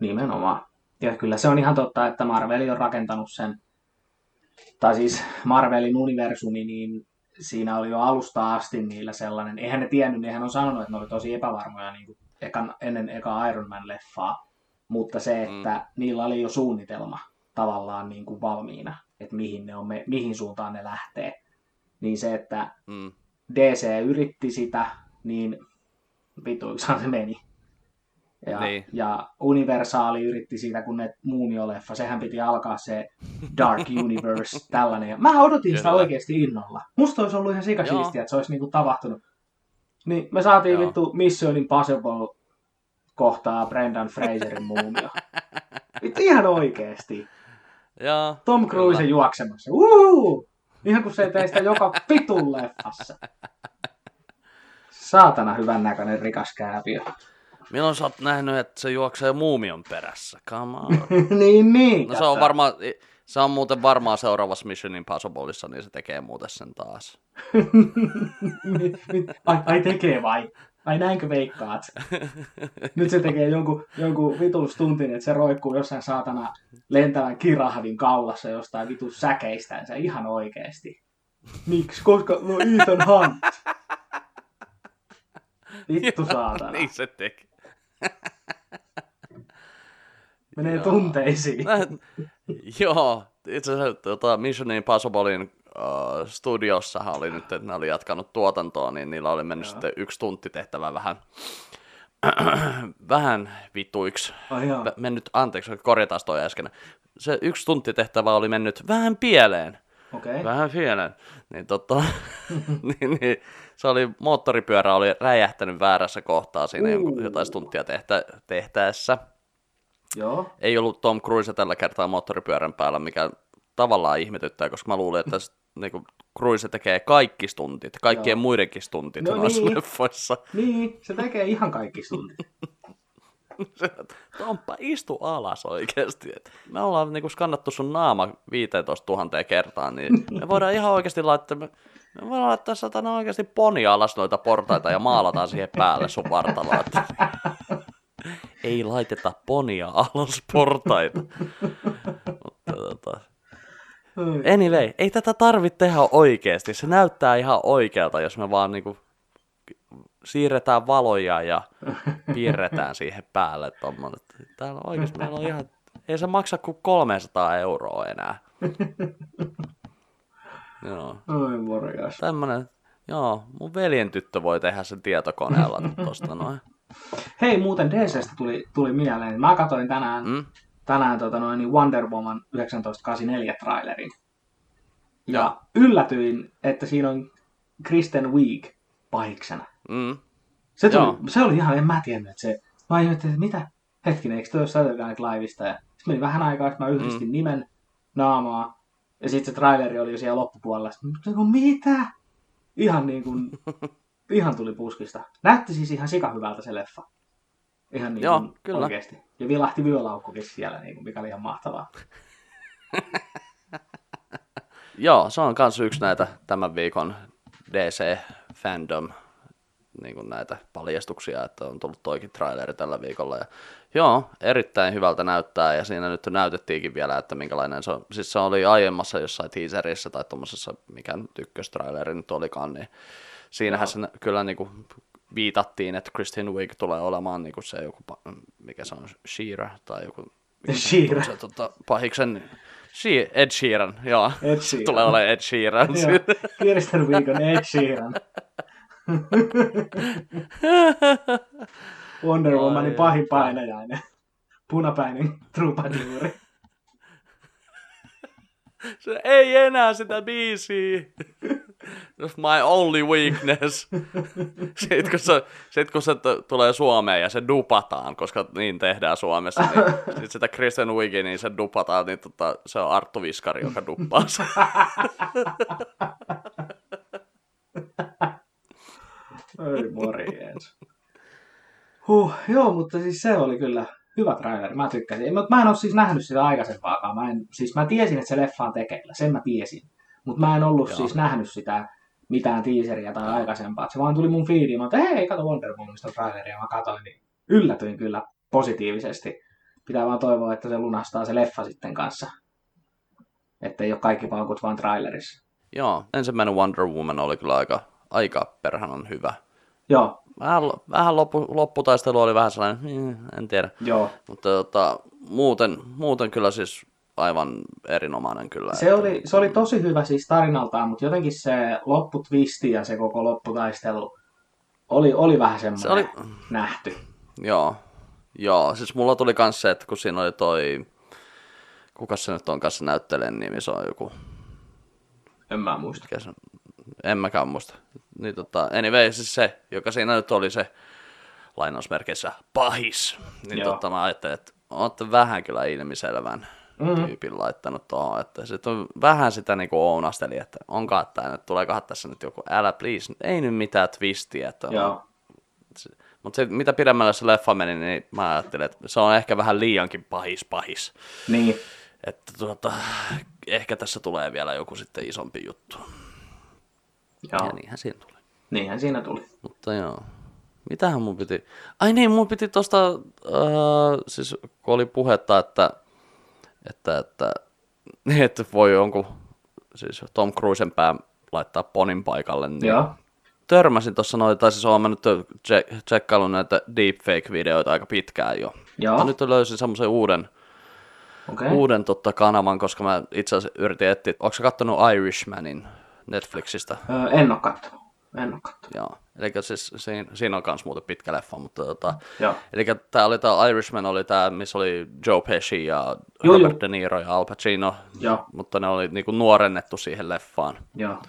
Nimenomaan. Ja kyllä se on ihan totta, että Marveli on rakentanut sen, tai siis Marvelin universumi, niin siinä oli jo alusta asti niillä sellainen, eihän ne tiennyt, niin hän on sanonut, että ne oli tosi epävarmoja niin kuin ekan, ennen eka Iron Man-leffaa, mutta se, että mm. niillä oli jo suunnitelma tavallaan niin kuin valmiina, että mihin, ne on, me- mihin suuntaan ne lähtee, niin se, että Mm. DC yritti sitä, niin vituiksaan se meni. Ja, Niin. ja Universaali yritti sitä, kun ne Muumio-leffa, sehän piti alkaa se Dark Universe, tällainen. Ja mä odotin sitä Kyllä. oikeasti innolla. Musta olisi ollut ihan Joo. sikasiistiä, että se olisi niinku tapahtunut. Niin me saatiin Joo. vittu Mission Impossible kohtaa Brendan Fraserin muumio. Vittu ihan oikeesti. Ja, Tom Cruise kyllä. juoksemassa. Uhu! Ihan kun se tee sitä joka pitun leffassa. Saatana hyvän näköinen rikas kääpiö. Milloin sä oot nähnyt, että se juoksee muumion perässä? Come on. niin, niin. No se on varmaan, se on muuten varmaan seuraavassa Mission Impossibleissa, niin se tekee muuten sen taas. Ai, ai tekee vai? Ai näinkö veikkaat? Nyt se tekee jonkun, jonkun vitun stuntin, että se roikkuu jossain saatana lentävän kirahvin kaulassa jostain vitun säkeistänsä ihan oikeesti. Miksi? Koska no Ethan Hunt. Vittu saatana. niin se teki. Menee Joo. tunteisiin. Mä, joo, itse asiassa tota, Mission Impossiblein uh, studiossahan oli nyt, että ne oli jatkanut tuotantoa, niin niillä oli mennyt Joo. sitten yksi tunti tehtävä vähän, vähän vituiksi. Joo. Vä- Mennyt, anteeksi, korjataan toi äsken. Se yksi tunti tehtävä oli mennyt vähän pieleen. Okei. Vähän pieleen. Niin, tota, niin, niin, se oli, moottoripyörä oli räjähtänyt väärässä kohtaa siinä Uu. jotain tuntia tehtä, tehtäessä Joo. ei ollut Tom Cruise tällä kertaa moottoripyörän päällä, mikä tavallaan ihmetyttää, koska mä luulin, että s- niinku, Cruise tekee kaikki stuntit, kaikkien Joo. muidenkin stuntit No noissa niin. leffoissa. Niin, se tekee ihan kaikki stuntit. Tomppa, istu alas oikeasti. Me ollaan niinku skannattu sun naama 15 000 kertaa, niin me voidaan ihan oikeasti laittaa, me, me voidaan laittaa satana oikeasti poni alas noita portaita ja maalataan siihen päälle sun vartaloa. Ei laiteta ponia alas portaita. Mutta tota. Anyway, ei tätä tarvitse tehdä oikeasti. Se näyttää ihan oikealta, jos me vaan niinku siirretään valoja ja piirretään siihen päälle tommonen. Täällä oikeasti meillä on ihan... Ei se maksa kuin 300 euroa enää. Joo, Oi morjas. tämmönen... Joo, mun veljen tyttö voi tehdä sen tietokoneella tosta noin. Hei, muuten DCstä tuli, tuli mieleen. Mä katsoin tänään, Mm? tänään tota noin, niin Wonder Woman 1984 trailerin. Ja Joo. yllätyin, että siinä on Kristen Wiig pahiksena. Mm. Se, tuli, Joo. se oli ihan, en mä tiennyt, että se... Mä ihmettelin, että mitä? Hetkinen, eikö toi ole Saturday Night Liveista? Ja sitten meni vähän aikaa, että mä yhdistin mm. nimen, naamaa. Ja sitten se traileri oli jo siellä loppupuolella. Olin, mitä? Ihan niin kuin... ihan tuli puskista. Näytti siis ihan sika hyvältä se leffa. Ihan niin Joo, kuin kyllä. oikeasti. Ja vilahti vyölaukkukin siellä, niin kuin, mikä oli ihan mahtavaa. Joo, se on myös yksi näitä tämän viikon DC-fandom niin kuin näitä paljastuksia, että on tullut toikin traileri tällä viikolla. Ja, joo, erittäin hyvältä näyttää ja siinä nyt näytettiinkin vielä, että minkälainen se on. Siis se oli aiemmassa jossain teaserissa tai tuommoisessa, mikä nyt ykköstraileri nyt olikaan, niin siinähän Joo. se kyllä niin kuin viitattiin, että Kristin Wiig tulee olemaan niin kuin se joku, mikä se on, Sheera tai joku mikä se tota, pahiksen, She- Ed Sheeran, joo. Ed Sheeran. tulee olemaan Ed Sheeran. Kirsten Wiig on Ed Sheeran. Wonder Womanin pahin painajainen. Punapäinen trupaduuri. Se ei enää sitä biisiä. My only weakness. Sitten kun se, sit kun se t- tulee Suomeen ja se dupataan, koska niin tehdään Suomessa, niin sit sitä Kristen Wiigin, niin se dupataan, niin tota, se on Arttu Viskari, joka duppaa sen. Oi morjens. Huh, joo, mutta siis se oli kyllä hyvä traileri. Mä tykkäsin. Mutta mä en ole siis nähnyt sitä aikaisempaakaan. Mä en, siis mä tiesin, että se leffa on tekeillä. Sen mä tiesin. Mutta mä en ollut Joo. siis nähnyt sitä mitään teaseria tai aikaisempaa. Se vaan tuli mun. Mä että hei, kato Wonder Womanista traileria. Mä katsoin, niin yllätyin kyllä positiivisesti. Pitää vaan toivoa, että se lunastaa se leffa sitten kanssa. Että ei ole kaikki paukut vaan trailerissa. Joo, ensimmäinen Wonder Woman oli kyllä aika, aika perhanan hyvä. Joo, Vähän, vähän loppu, lopputaistelu oli vähän sellainen, "Hmm, en tiedä. joo. Mutta tota, muuten, muuten kyllä siis aivan erinomainen kyllä. Se oli, se oli tosi hyvä siis tarinaltaan, mutta jotenkin se lopputwisti ja se koko lopputaistelu oli, oli vähän semmoinen Se oli- nähty. Joo, joo, siis mulla tuli kans se, että kun siinä oli toi, kuka se nyt on kanssa näyttelijän nimi, se on joku, En mä muista. mikä se, en mäkään muista. Niin tota, anyway, siis se, joka siinä nyt oli se lainausmerkeissä pahis, niin Joo. tota mä ajattelin, että olette vähän kyllä ilmiselvän Mhm. tyypin laittanut tuohon, että sitten on vähän sitä niinku ounasteli, että onkaan tämä nyt, tuleekohan tässä nyt joku, älä please, ei nyt mitään twistiä, että Joo. mutta se, mitä pidemmälle se leffa meni, niin mä ajattelin, että se on ehkä vähän liiankin pahis pahis. Niin. Että tuota, ehkä tässä tulee vielä joku sitten isompi juttu. Joo. Ja niinhän siinä tuli. Niinhän siinä tuli. Mutta joo. Mitähän mun piti... Ai niin, mun piti tosta... Äh, siis kun oli puhetta, että... Että, että, että voi jonkun... Siis Tom Cruisen pää laittaa ponin paikalle, niin Joo. törmäsin tuossa noita, tai siis oon mä nyt tse- tsekkaillut näitä deepfake-videoita aika pitkään jo. Joo. Mä nyt löysin semmoisen uuden. Okay. uuden totta, kanavan, koska mä itse asiassa yritin etsiä, onko sä kattonut Irishmanin Netflixistä? Öö, en oo kattonut. En oo kattonut. Joo, eli siis siinä, siinä on myös muuten pitkä leffa, mutta tota, Joo. eli tää oli tää Irishman oli tää, missä oli Joe Pesci ja Joo, Robert joo. De Niro ja Al Pacino, Joo. mutta ne oli niinku nuorennettu siihen leffaan. Joo.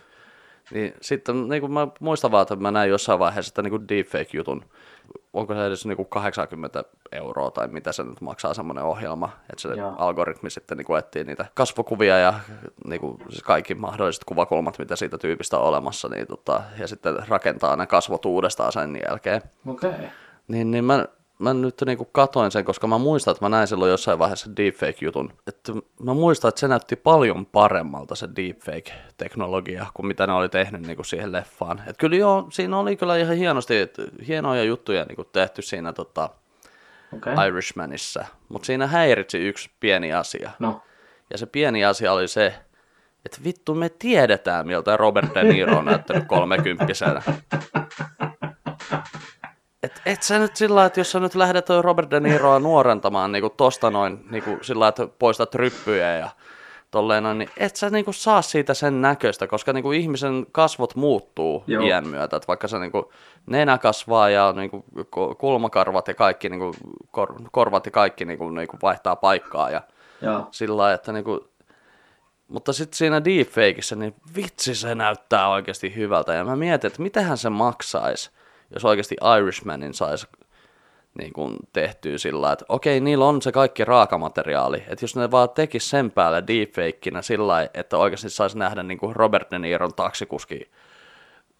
Niin sitten niin kuin mä muistan vaan, että mä näin jossain vaiheessa että niin deepfake-jutun. Onko se edes niin kuin 80 euroa tai mitä se nyt maksaa semmoinen ohjelma, että se Joo. algoritmi sitten niin kuin etsii niitä kasvokuvia ja niin kuin, siis kaikki mahdolliset kuvakulmat, mitä siitä tyypistä on olemassa, niin, tota, ja sitten rakentaa ne kasvot uudestaan sen jälkeen. Okei. Okay. Niin, niin mä, mä nyt niinku katoin sen, koska mä muistan, että mä näin silloin jossain vaiheessa deepfake-jutun. Että mä muistan, että se näytti paljon paremmalta se deepfake-teknologia kuin mitä ne oli tehnyt niinku siihen leffaan. Et kyllä joo, siinä oli kyllä ihan hienosti, että hienoja juttuja niinku tehty siinä tota. Okay. Irishmanissa. Mutta siinä häiritsi yksi pieni asia. No. Ja se pieni asia oli se, että vittu me tiedetään, miltä Robert De Niro on näyttänyt kolmekymppisenä. Et, et sä nyt sillä että jos sä nyt lähdet Robert De Niroa nuorentamaan niin tosta noin niin sillä lailla, että poistat ryppyjä ja tolleen noin, niin et sä niin saa siitä sen näköistä, koska niin ihmisen kasvot muuttuu Joo. Iän myötä. Et vaikka se niin nenä kasvaa ja niin kulmakarvat ja kaikki, niin kor, korvat ja kaikki niin niin vaihtaa paikkaa ja Joo. sillä lailla, että niinku, Mutta sitten siinä deepfakeissa, niin vitsi se näyttää oikeasti hyvältä. Ja mä mietin, että mitähän se maksaisi, jos oikeasti Irishmanin saisi niin kuin tehtyä sillä että okei, niillä on se kaikki raakamateriaali. Että jos ne vaan tekis sen päälle deepfakeina sillä että oikeasti saisi nähdä niin kuin Robert De Niron taksikuski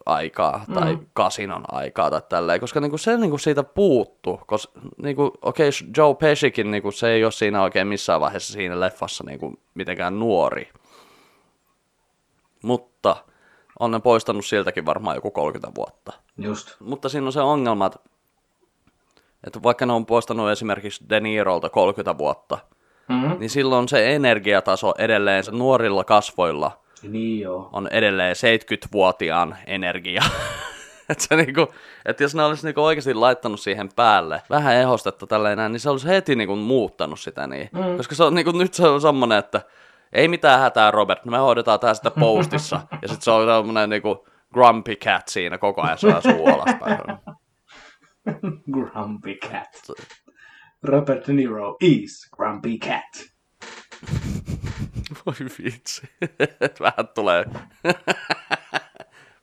aikaa tai mm. kasinon aikaa tai tälleen, koska niinku se niinku siitä puuttu, koska niinku, okei, okay, Joe Pescikin niinku, se ei ole siinä oikein missään vaiheessa siinä leffassa niinku, mitenkään nuori, mutta on ne poistanut siltäkin varmaan joku 30 vuotta. Just. Mutta siinä on se ongelma, että, että vaikka ne on poistanut esimerkiksi De Nirolta 30 vuotta, mm-hmm. niin silloin se energiataso edelleen se nuorilla kasvoilla – niin joo. on edelleen 70-vuotiaan energia. että se niinku, et jos ne olisi niinku oikeasti laittanut siihen päälle vähän ehostetta tälleen näin, niin se olisi heti niinku muuttanut sitä niin. Mm. Koska se on niinku, nyt se on semmoinen, että ei mitään hätää Robert, me hoidetaan tää sitä postissa. ja sitten se on semmoinen niinku grumpy cat siinä koko ajan saa suu alaspäin. grumpy cat. Robert De Niro is grumpy cat. Voi vitsi. Vähän tulee.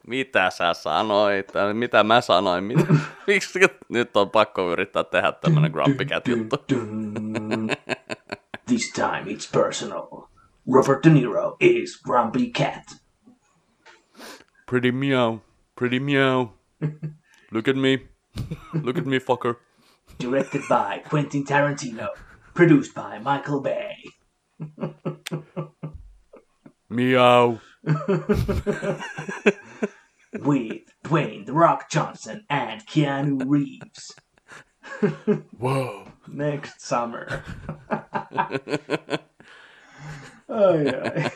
mitä sä sanoit? Mitä mä sanoin? Mitä? Miksi nyt on pakko yrittää tehdä tämmönen Grumpy Cat juttu? This time it's personal. Robert De Niro is Grumpy Cat. Pretty meow. Pretty meow. Look at me. Look at me, fucker. Directed by Quentin Tarantino. Produced by Michael Bay. Meow. With Dwayne The Rock Johnson and Keanu Reeves. Whoa. Next summer. ai ai.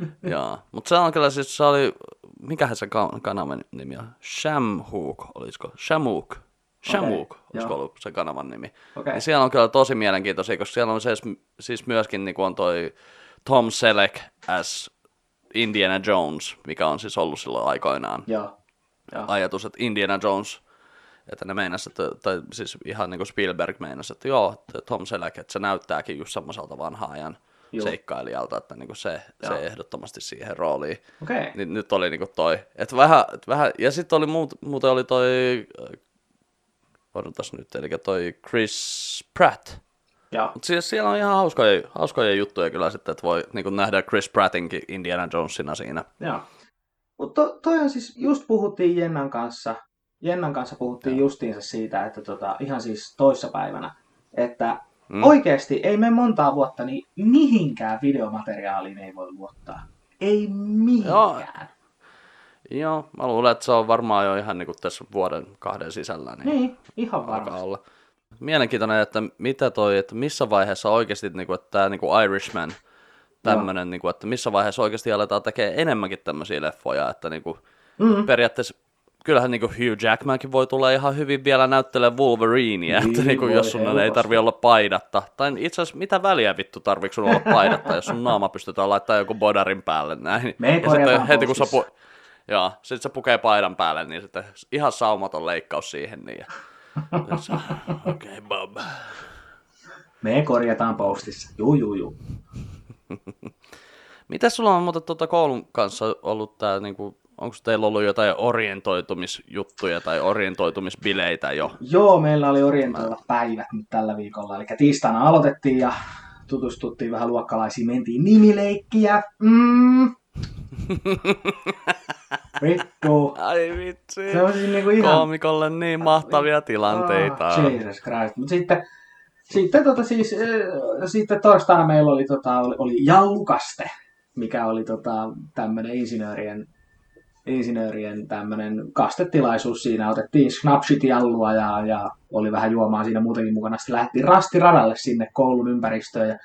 Joo, mutta se on kyllä siis, se oli, mikähän se kanavan nimi on? Shamhook, olisiko? Shamhook. Shamuk, okay, olisiko ollut se kanavan nimi. Okay. Ja siellä on kyllä tosi mielenkiintoisia, koska siellä on siis, siis myöskin niin on toi Tom Selleck as Indiana Jones, mikä on siis ollut silloin aikoinaan. Joo. Ja. Ajatus, että Indiana Jones, että ne meinas, että, tai siis ihan niin kuin Spielberg meinasi, että joo, Tom Selleck, että se näyttääkin just semmoiselta vanhaa ajan Joo. seikkailijalta, että niin kuin se, se ehdottomasti siihen rooliin. Okay. Niin nyt oli niin kuin toi. Että vähän, että vähän, ja sitten oli muut, muuten oli toi odotas nyt, eli toi Chris Pratt. Ja. Mut siis siellä on ihan hauskoja, hauskoja juttuja kyllä sitten, että voi niin nähdä Chris Prattinkin Indiana Jonesina siinä. Joo. Mutta to, toi on siis, just puhuttiin Jennan kanssa, Jennan kanssa puhuttiin Joo. justiinsa siitä, että tota, ihan siis toissapäivänä, että mm. oikeasti ei mene montaa vuotta, niin mihinkään videomateriaaliin ei voi luottaa. Ei mihinkään. Joo. Joo, mä luulen, että se on varmaan jo ihan niin kuin tässä vuoden kahden sisällä. Niin, niin ihan varmasti. Olla. Mielenkiintoinen, että mitä toi, että missä vaiheessa oikeasti niin kuin, että tämä niin kuin Irishman, tämmöinen, niin kuin, että missä vaiheessa oikeasti aletaan tekemään enemmänkin tämmöisiä leffoja, että niin kuin, mm-hmm. periaatteessa kyllähän niin kuin Hugh Jackmankin voi tulla ihan hyvin vielä näyttelemään Wolverinea, niin, että niin kuin, jos sun ei tarvi olla paidatta. Tai itse asiassa mitä väliä vittu tarvitsetko sun olla paidatta, jos sun naama pystytään laittamaan joku bodarin päälle näin. Me ja sitten heti kun sä pu- Joo, sitten se pukee paidan päälle, niin sitten ihan saumaton leikkaus siihen. Niin Okei, okay, Bob. Me korjataan postissa. Juu, juu, juu. Mitä sulla on muuten tuota koulun kanssa ollut tää, niinku, onko teillä ollut jotain orientoitumisjuttuja tai orientoitumisbileitä jo? Joo, meillä oli orientoivat päivät nyt tällä viikolla. Eli tiistaina aloitettiin ja tutustuttiin vähän luokkalaisiin, mentiin nimileikkiä. Mm. Vittu. Ai vitsi. Se on siis niinku ihan... Koomikolle niin mahtavia tilanteita. Oh, Jesus Christ. Mutta sitten, sitten, tota siis, äh, sitten torstaina meillä oli, tota, oli, oli jallukaste, mikä oli tota, tämmöinen insinöörien, insinöörien tämmöinen kastetilaisuus. Siinä otettiin snapshit jallua ja, ja oli vähän juomaa siinä muutenkin mukana. Sitten lähti rastiradalle sinne koulun ympäristöön ja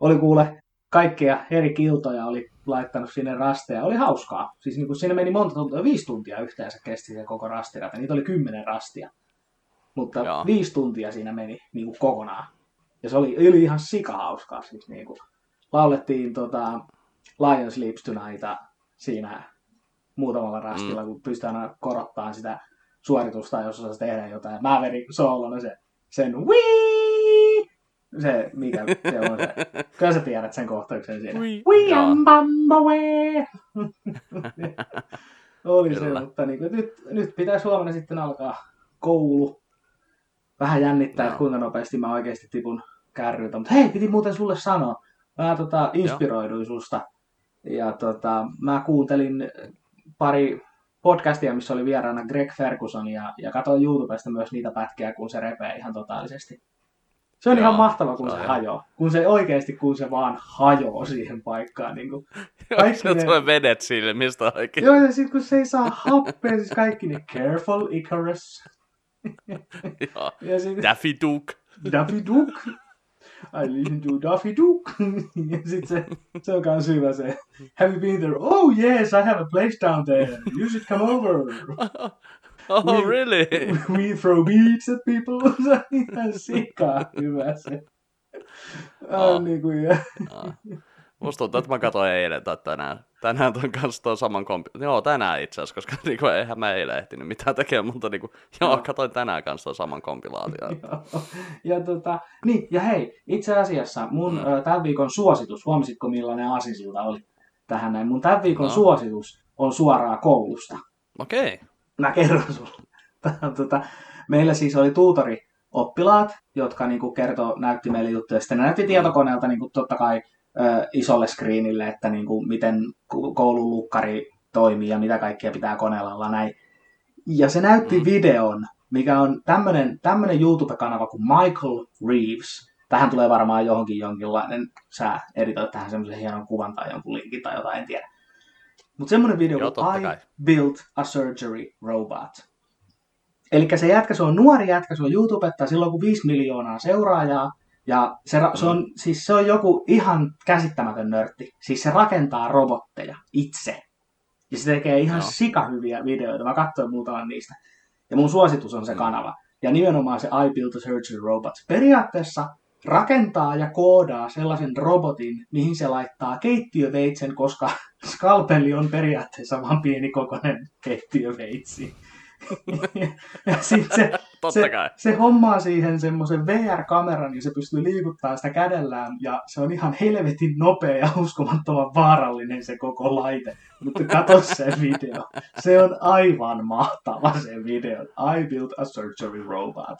oli kuule kaikkea eri kiltoja oli laittanut sinne rasteja. Oli hauskaa. Siis niin kuin siinä meni monta tuntia, viisi tuntia yhteensä kesti se koko rastirata. Niitä oli kymmenen rastia. Mutta Joo. viisi tuntia siinä meni niin kuin kokonaan. Ja se oli, oli ihan hauskaa. Siis niin kuin, laulettiin tota, Lion Sleeps Tonight'a siinä muutamalla rastilla, mm. kun pystyy aina korottamaan sitä suoritusta, jos osaa tehdä jotain. Mä vedin soolona se, sen wii Se, mikä se on se. Kyllä sä tiedät sen kohtauksen siinä. Joo. am Bumblebee! Oli Kyllä. se, mutta niin kuin, nyt, nyt pitäisi huomenna sitten alkaa koulu. Vähän jännittää, Joo. että kuinka nopeasti mä oikeasti tipun kärryiltä. Mutta hei, piti muuten sulle sanoa. Mä tota, inspiroiduin susta. Ja tota, mä kuuntelin pari podcastia, missä oli vieraana Greg Ferguson ja, ja katsoin YouTubesta myös niitä pätkiä, kun se repee ihan totaalisesti. Se on Joo, ihan mahtava, kun se se, hajoaa. Kun se oikeasti, kun se vaan hajoaa siihen paikkaan. Niin kuin. Kaikki Sieltä ne- tulee vedet silmistä oikein. Joo, ja sitten kun se ei saa happea, siis kaikki ne careful Icarus. Joo. Ja sitten Daffy Duke. Daffy Duke. I listen to Daffy Duke. sitten se, se on kans hyvä se. Have you been there? Oh yes, I have a place down there. You should come over. Oh, We- really? We throw beats at people. se on ihan sikaa hyvä se. Oh. Niin kuin, ja, Aa. Musta tuntuu, että mä katsoin eilen tai tänään. Tänään ton kanssa tuon saman kompi... Joo, tänään itse asiassa, koska niinku, eihän mä eilen ehtinyt mitään tekemään, mutta niinku, joo, katsoin tänään kanssa tuon saman kompilaation. Ja, tota, niin, ja hei, itse asiassa mun Mm. mm. tämän viikon suositus, huomasitko millainen aasinsilta oli tähän näin? Mun tämän viikon No. suositus on suoraa koulusta. Okei. Okay. Mä kerron sulle. Tota, meillä siis oli tuutori oppilaat, jotka niinku kertoo, näytti meille juttuja. Sitten ne näytti tietokoneelta niinku, totta kai ö, isolle screenille, että niinku, miten ko- koulun lukkari toimii ja mitä kaikkea pitää koneella näin. Ja se näytti Mm. videon, mikä on tämmönen, tämmönen YouTube-kanava kuin Michael Reeves. Tähän tulee varmaan johonkin jonkinlainen, sä editoit tähän semmoisen hienon kuvan tai jonkun linkin tai jotain, en tiedä. Mutta semmoinen video Joo, kuin I kai. Built a Surgery Robot. Eli se jätkä, se on nuori jätkä, se on YouTubetta, sillä on kuin 5 miljoonaa seuraajaa. Ja se, ra- se, on, siis se on joku ihan käsittämätön nörtti. Siis se rakentaa robotteja itse. Ja se tekee ihan Joo. sikahyviä videoita. Mä katsoin muutaman niistä. Ja mun suositus on se Mm. kanava. Ja nimenomaan se I Built a Surgery Robot. Periaatteessa rakentaa ja koodaa sellaisen robotin, mihin se laittaa keittiöveitsen, koska skalpelli on periaatteessa vain pieni kokoinen keittiöveitsi. Ja sitten se, Totta se, kai. se hommaa siihen semmoisen VR-kameran ja se pystyy liikuttaa sitä kädellään ja se on ihan helvetin nopea ja uskomattoman vaarallinen se koko laite. Mutta katso se video. Se on aivan mahtava se video. I built a surgery robot.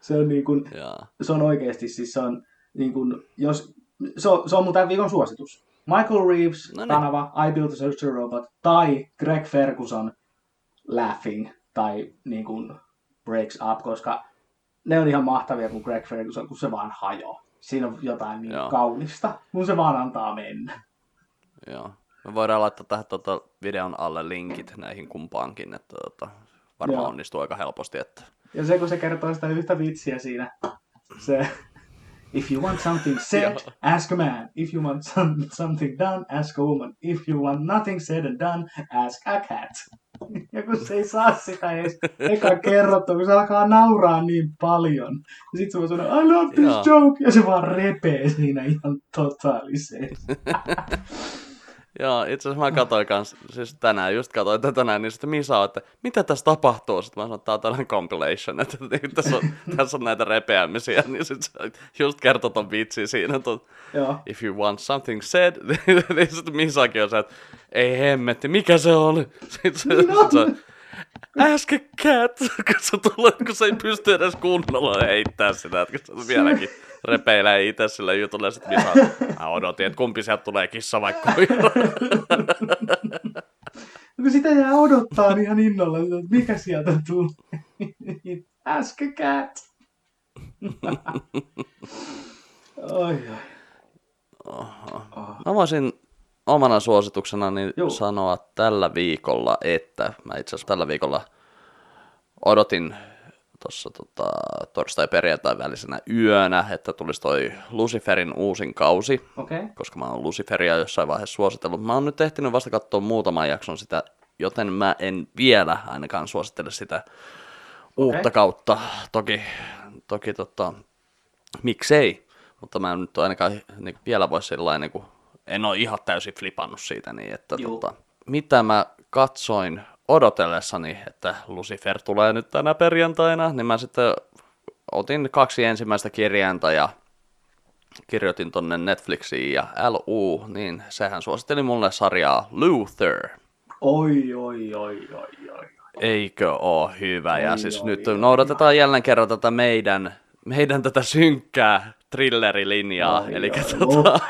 Se on niin Joo. se on oikeasti siis se on niin kuin, jos, se on, se on mun tämän viikon suositus. Michael Reeves, No niin. kanava I Built a Surgery Robot, tai Greg Ferguson Laughing, tai niin kuin Breaks Up, koska ne on ihan mahtavia kuin Greg Ferguson, kun se vaan hajoaa. Siinä on jotain niin Joo. kaunista, kun se vaan antaa mennä. Joo. Me voidaan laittaa tähän tota, videon alle linkit näihin kumpaankin, että tota, varmaan Joo. onnistuu aika helposti. Että... Ja se, kun se kertoo sitä yhtä vitsiä siinä, se If you want something said, ask a man. If you want some, something done, ask a woman. If you want nothing said and done, ask a cat. Ja kun se ei saa sitä edes eka kerrottua, kun se alkaa nauraa niin paljon. Ja sit se vaan sanoo, I love this Joo. joke, ja se vaan repee siinä ihan totaalisesti. Joo, itse asiassa mä katsoin kans, siis tänään just katsoin tätä tänään, niin sitten Misa on, että mitä tässä tapahtuu? Sitten mä sanoin, että tää on tällainen compilation, että niin, tässä, on, tässä on näitä repeämisiä, niin sitten just kertoi ton vitsin siinä, Joo. if you want something said, niin sitten Misakin on se, että ei hemmetti, mikä se oli? Sitten se, on. sit se on, Ask a cat, kun se, tulee, kun se ei pysty edes kunnolla heittää sitä, että se vieläkin repeilee itse sille jutulle, ja sitten Misa, mä odotin, että kumpi sieltä tulee kissa vai koira. No sitä jää odottaa ihan innolla, että mikä sieltä tulee. Ask a cat. oi, oi. Oho. Oh. Mä voisin omana suosituksena niin sanoa tällä viikolla, että mä itse asiassa tällä viikolla odotin tuossa tota, torstai-perjantai välisenä yönä, että tulisi toi Luciferin uusin kausi. Okay. koska mä oon Luciferia jossain vaiheessa suositellut. Mä oon nyt ehtinyt vasta katsoa muutaman jakson sitä, joten mä en vielä ainakaan suosittele sitä uutta Okei. kautta. Toki, toki tota, miksei, mutta mä en nyt ainakaan niin, vielä voi sellainen, niin kuin, en ole ihan täysin flipannut siitä, niin että Juu. tota, mitä mä katsoin odotellessani, että Lucifer tulee nyt tänä perjantaina, niin mä sitten otin kaksi ensimmäistä kirjainta ja kirjoitin tonne Netflixiin ja LU, niin sehän suositteli mulle sarjaa Luther. Oi, oi, oi, oi, oi. Eikö oo hyvä? Ja Oi, siis oi, nyt oi, noudatetaan jälleen kerran tätä meidän, meidän tätä synkkää thrillerilinjaa. Oi, Eli tota.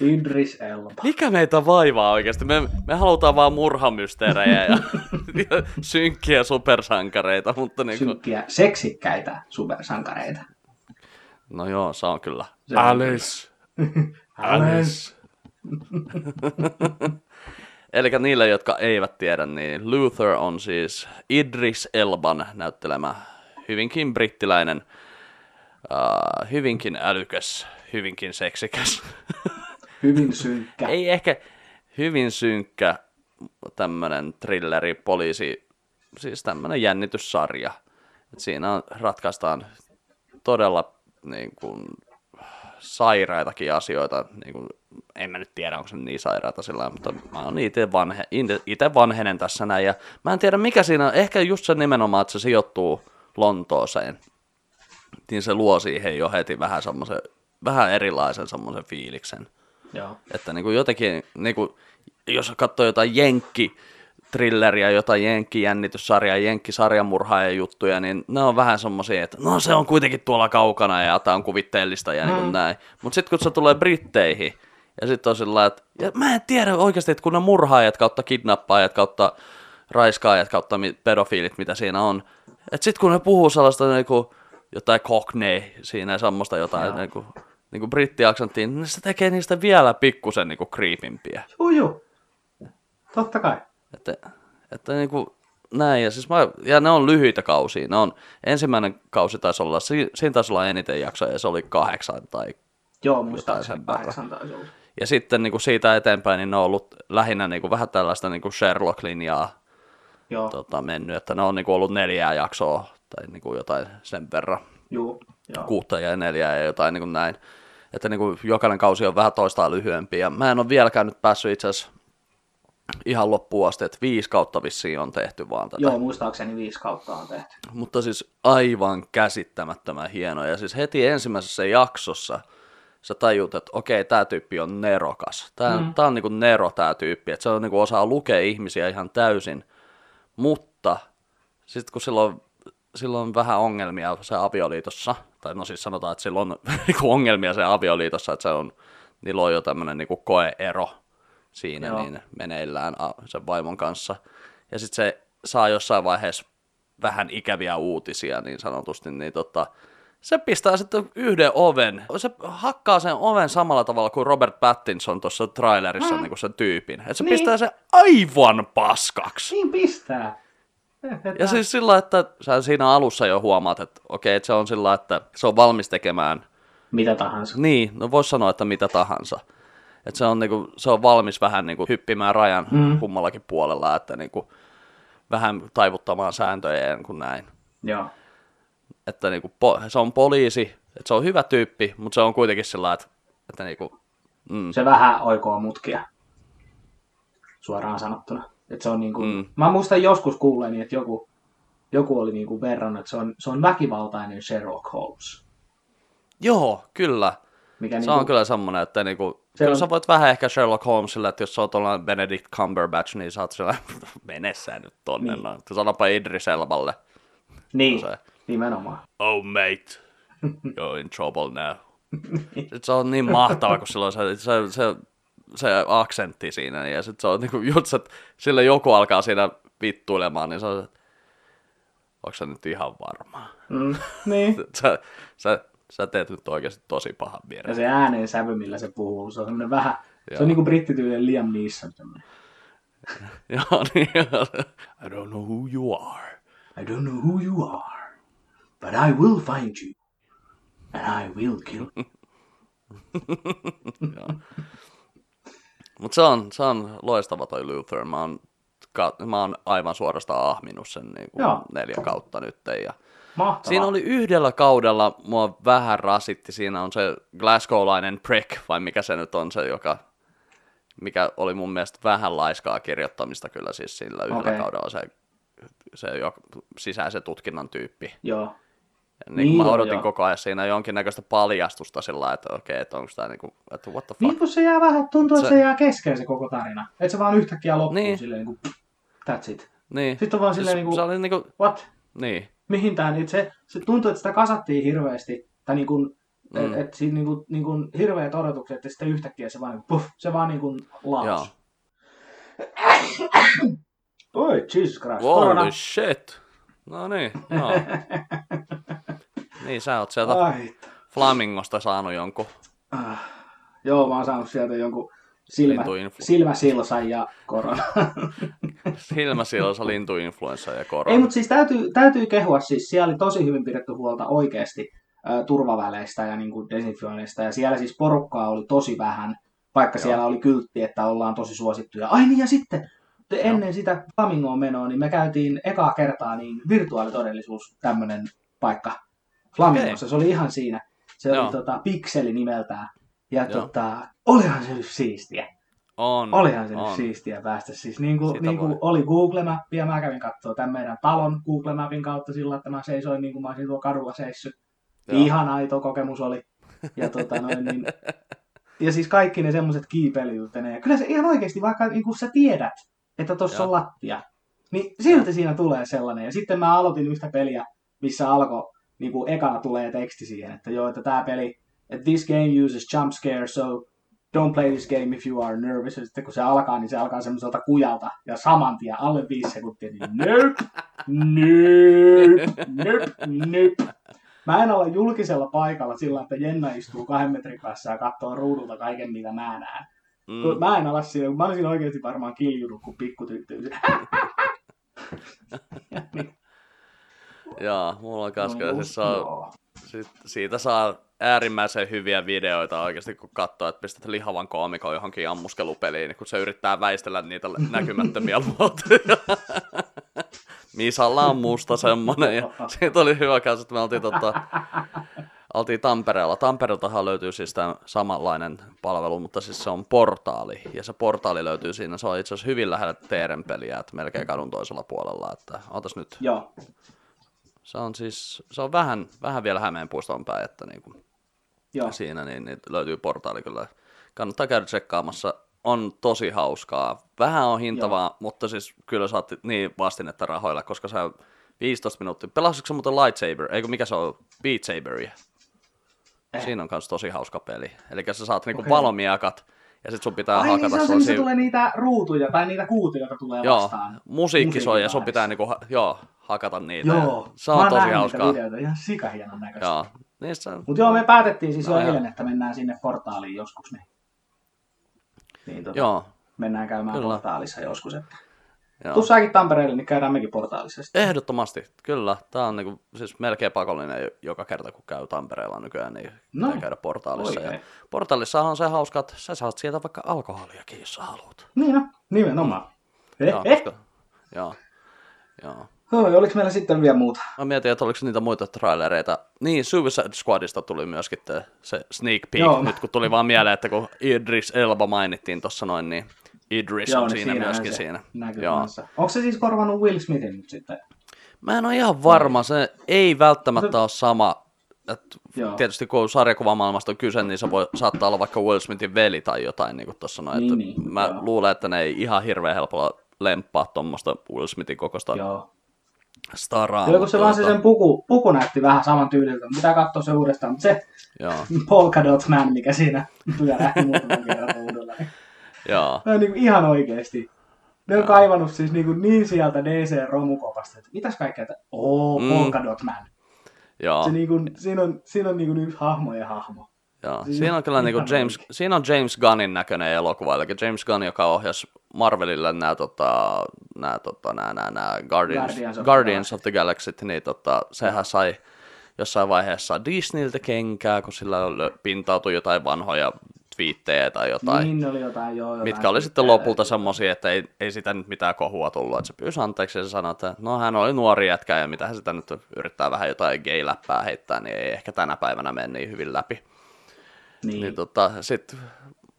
Idris Elba. mikä meitä vaivaa oikeasti? Me, me halutaan vaan murhamysteerejä ja, ja synkkiä supersankareita, mutta niin kuin, Synkkiä, seksikkäitä supersankareita. no joo, se on kyllä. Se on Alice. Alice. Eli niille, jotka eivät tiedä, niin Luther on siis Idris Elban näyttelemä hyvinkin brittiläinen, uh, hyvinkin älykäs, hyvinkin seksikäs. Hyvin synkkä. Ei ehkä hyvin synkkä tämmönen thrilleri, poliisi, siis tämmönen jännityssarja. Et siinä on, ratkaistaan todella niin kuin, sairaitakin asioita. Niin kuin, en mä nyt tiedä, onko se niin sairaita sillä mutta mä oon itse vanhe, ite vanhenen tässä näin. Ja mä en tiedä, mikä siinä on. Ehkä just se nimenomaan, että se sijoittuu Lontooseen. Niin se luo siihen jo heti vähän semmoisen, vähän erilaisen semmoisen fiiliksen. Joo. Että niin kuin jotenkin, niin kuin, jos katsoo jotain jenkki thrilleriä, jotain jenkki-jännityssarjaa, jenkki-sarjamurhaa ja juttuja, niin ne on vähän semmoisia, että no se on kuitenkin tuolla kaukana ja tämä on kuvitteellista ja niin kuin näin. Mutta sitten kun se tulee Britteihin, ja sitten on sillä että ja mä en tiedä oikeasti, että kun ne murhaajat kautta kidnappaajat kautta raiskaajat kautta pedofiilit, mitä siinä on, että sitten kun ne puhuu sellaista niin kuin, jotain cockney siinä semmoista jotain niin kuin, niin kuin brittiaksenttiin, niin se tekee niistä vielä pikkusen niin kuin creepimpiä. Juu, juu. Totta kai. Että, että niin kuin näin, ja, siis mä, ja ne on lyhyitä kausia. Ne on, ensimmäinen kausi taisi olla, si, siinä taisi olla eniten jaksoja, ja se oli kahdeksan tai Joo, muistaakseni kahdeksan taisi olla. Ja sitten niin kuin siitä eteenpäin niin ne on ollut lähinnä niin kuin vähän tällaista niin kuin Sherlock-linjaa Joo, tota, mennyt, että ne on niin kuin ollut neljää jaksoa tai niin kuin jotain sen verran, juu. Joo. kuutta ja neljää ja jotain niin kuin näin. Että niin kuin jokainen kausi on vähän toistaan lyhyempi. Ja mä en ole vieläkään nyt päässyt itse asiassa ihan loppuun asti, että viisi kautta vissiin on tehty vaan tätä. Joo, muistaakseni viisi kautta on tehty. Mutta siis aivan käsittämättömän hieno. Ja siis heti ensimmäisessä jaksossa sä tajut, että okei, tämä tyyppi on nerokas. Tämä mm. tää on niinku nero tämä tyyppi, että se on niinku osaa lukea ihmisiä ihan täysin. Mutta sitten kun silloin, silloin vähän ongelmia se avioliitossa, tai no siis sanotaan, että sillä on niinku ongelmia se avioliitossa, että se on, niillä on jo tämmöinen niinku koeero siinä Joo. niin meneillään sen vaimon kanssa. Ja sitten se saa jossain vaiheessa vähän ikäviä uutisia niin sanotusti, niin tota, se pistää sitten yhden oven. Se hakkaa sen oven samalla tavalla kuin Robert Pattinson tuossa trailerissa, mm. niin kuin sen tyypin. Et se Niin. niin. pistää sen aivan paskaksi. Niin pistää. Ja siis sillä, että sä siinä alussa jo huomaat, että okei, että se on sillä, että se on valmis tekemään, Mitä tahansa. niin, no vois sanoa, että mitä tahansa. Että se on, niinku, se on valmis vähän niinku hyppimään rajan mm. kummallakin puolella, että niinku, vähän taivuttamaan sääntöjä ja niin kuin näin. Joo. Että niinku, po, se on poliisi, että se on hyvä tyyppi, mutta se on kuitenkin sillä, että, että niinku, mm, Se vähän oikoo mutkia. Suoraan sanottuna. Et se on niinku, mm. Mm. Mä muistan joskus kuulleeni, että joku, joku oli niinku verrannut, että se on, se on väkivaltainen Sherlock Holmes. joo, kyllä. Mikä Se on kyllä semmoinen, että niinku, Se kyllä on- sä voit vähän ehkä Sherlock Holmesille, että jos sä oot Benedict Cumberbatch, niin sä oot siellä, mene sä nyt tonne, Niin. niin. Sanoppa Idris Elballe. Niin, se- nimenomaan. Oh mate, you're in trouble now. Se on niin mahtava, kun sillä on se, se, se, se aksentti siinä, ja sitten se on niinku just, että sille joku alkaa siinä vittuilemaan, niin se on, että onko se nyt ihan varmaa? Mm, niin. Sä, sä, sä teet nyt oikeasti tosi pahan Ja virheen. se ääneen sävy, millä se puhuu, se on semmoinen vähän, se Joo. on niinku brittityylinen Liam Neeson. semmoinen. Joo, niin. I don't know who you are. I don't know who you are, but I will find you. And I will kill you. Mutta se on, se on loistava toi Luther. Mä oon, ka- mä oon aivan suorastaan ahminut sen niin Joo. neljä kautta nyt. Ja Mahtavaa. Siinä oli yhdellä kaudella, mua vähän rasitti, siinä on se Glasgowlainen prick, vai mikä se nyt on se, joka, mikä oli mun mielestä vähän laiskaa kirjoittamista kyllä siis sillä yhdellä Okei. kaudella se, se jo, sisäisen tutkinnan tyyppi. Joo. Niin, Niin mä odotin joo. koko ajan siinä jonkinnäköistä paljastusta sillä että okei, että onko tämä niinku, että what the fuck. Niin kun se jää vähän, tuntuu, että Se- se, jää kesken se koko tarina. Että se vaan yhtäkkiä loppuu Niin. silleen niin kuin, that's it. Niin. Sitten on vaan silleen Siis niin kuin, Se oli niinku, what? niin. Mihin tää nyt? Se, se tuntuu, että sitä kasattiin hirveästi. Tai niin kuin, Mm. mm. että et siinä niin kuin, niin kuin hirveät odotukset ja sitten yhtäkkiä se vaan niin kuin, puff, se vaan niin kuin laus. Joo. Oi, Jesus Christ. korona. Holy shit. No niin, joo. niin, sä oot sieltä Ai, Flamingosta saanut jonkun ah. Joo, mä oon saanut sieltä jonkun silmä, silmäsilsan ja korona. silmäsilsa, lintuinfluenssa ja korona. Ei, mutta siis täytyy, täytyy kehua, siis siellä oli tosi hyvin pidetty huolta oikeasti ä, turvaväleistä ja niin kuin desinfioinnista, ja siellä siis porukkaa oli tosi vähän, vaikka Joo. siellä oli kyltti, että ollaan tosi suosittuja. Ai niin, ja sitten te- ennen sitä Flamingoon menoa, niin me käytiin ekaa kertaa niin virtuaalitodellisuus tämmöinen paikka Flamingossa. Se oli ihan siinä. Se Joo. oli tota, Pixeli nimeltään. Ja Joo. tota, olihan se nyt siistiä. On, Olihan se on. nyt siistiä päästä. Siis niin kuin, niin kuin oli Google Mappi ja mä kävin katsoa tämän meidän talon Google Mapin kautta sillä, että mä seisoin niin kuin mä olisin tuolla kadulla seissyt. Joo. Ihan aito kokemus oli. Ja, tota, noin, niin, ja siis kaikki ne semmoiset kiipeilijut ja. Kyllä se ihan oikeasti, vaikka niin kuin sä tiedät, että tuossa on lattia, niin silti siinä tulee sellainen. Ja sitten mä aloitin yhtä peliä, missä alkoi, niin kuin ekana tulee teksti siihen, että joo, että tämä peli, että this game uses jump scare, so don't play this game if you are nervous. Ja sitten kun se alkaa, niin se alkaa semmoiselta kujalta. Ja saman tien alle viisi sekuntia, niin nope, nope, nope, nope. Mä en ole julkisella paikalla sillä, että Jenna istuu kahden metrin päässä ja katsoo ruudulta kaiken, mitä mä näen. Mm. Mä en ala siinä, mä olisin oikeasti varmaan kiljunut, kun pikkutyttö. Joo, mulla on No, kans kyllä, siis saa, sit, siitä saa äärimmäisen hyviä videoita oikeasti, kun katsoo, että pistät lihavan koomikon johonkin ammuskelupeliin, niin kun se yrittää väistellä niitä näkymättömiä luoteja. Misalla on musta semmonen, ja siitä oli hyvä kanssa, että me oltiin, tota, oltiin Tampereella. Tampereeltahan löytyy siis tämä samanlainen palvelu, mutta siis se on portaali, ja se portaali löytyy siinä, se on itse asiassa hyvin lähellä teeren peliä, että melkein kadun toisella puolella, että otas nyt Joo. Se on siis, se on vähän, vähän vielä Hämeenpuiston päin, että niin kuin Joo. siinä niin, niin löytyy portaali kyllä. Kannattaa käydä tsekkaamassa. On tosi hauskaa. Vähän on hintavaa, mutta siis kyllä saat niin vastinetta rahoilla, koska se on 15 minuuttia. Pelasitko se muuten Lightsaber? Eikö mikä se on? Beat Saberia. Eh. Siinä on myös tosi hauska peli. Eli sä saat niinku Okei. valomiakat ja sit sun pitää Ai niin, hakata se on se, missä tulee niitä ruutuja tai niitä kuutuja, joita tulee Joo, vastaan. musiikki soi ja sun pitää niinku, joo, hakata niitä. Joo. Se on tosi hauskaa. Niitä videoita, ihan sikahienon näköistä. Joo. Niissä Mutta joo, me päätettiin siis No jo eilen, että mennään sinne portaaliin joskus. Niin, niin tota, Joo, mennään käymään Kyllä. portaalissa joskus. Että... joo. Tuu säkin Tampereelle, niin käydään mekin portaalissa. sitten. Ehdottomasti, kyllä. Tämä on niinku, siis melkein pakollinen jo- joka kerta, kun käy Tampereella nykyään, niin No, käydä portaalissa. Ja portaalissa on se hauska, että sä saat sieltä vaikka alkoholiakin, jos sä haluat. Niin no, nimenomaan. Eh, Joo, eh. koska, joo, joo. Oi, oliko meillä sitten vielä muuta? Mä mietin, että oliko niitä muita trailereita. Niin, Suicide Squadista tuli myöskin te, se sneak peek, Joo. nyt kun tuli vaan mieleen, että kun Idris Elba mainittiin tuossa noin, niin Idris on niin siinä siinähän myöskin se siinä. Joo. Onko se siis korvannut Will Smithin nyt sitten? Mä en ole ihan varma, se ei välttämättä ole sama. Et Joo. tietysti kun sarjakuvamaailmasta on kyse, niin se voi, saattaa olla vaikka Will Smithin veli tai jotain, niin kuin tuossa noin. Niin, että niin, mä joo. luulen, että ne ei ihan hirveän helpolla lemppaa tuommoista Will Smithin kokoista Joo. staraa. Joo, kun se vaan se tota, sen puku, puku näytti vähän saman tyyliltä. Pitää katsoa se uudestaan. Mutta se Joo, Polka Dot Man, mikä siinä pyörähti muutaman kerran joo, Ne on niin kuin ihan oikeesti. Ne on Joo. kaivannut siis niin, kuin niin sieltä DC-romukopasta, että mitäs kaikkea, että oo, Mm. Polka Dot Man. joo, Se niin kuin, siinä on, siinä on niin kuin yksi hahmo ja hahmo. joo. Siis Siinä on kyllä niin kuin James, oikein. siinä on James Gunnin näköinen elokuva, eli James Gunn, joka ohjasi Marvelille nämä, tota, nämä, tota, nämä, nämä, nämä Guardians, Guardians of Guardians, the of the Galaxy, niin tota, sehän sai jossain vaiheessa Disneyltä kenkää, kun sillä pintautui jotain vanhoja twiittejä tai jotain, Niin oli jotain, joo, jotain mitkä oli sitten lopulta semmoisia, että ei, ei sitä nyt mitään kohua tullut, että se pyysi anteeksi ja sanoi, että no hän oli nuori jätkä ja mitä hän sitä nyt yrittää vähän jotain gay-läppää heittää, niin ei ehkä tänä päivänä mene niin hyvin läpi. Niin. Niin tota, sit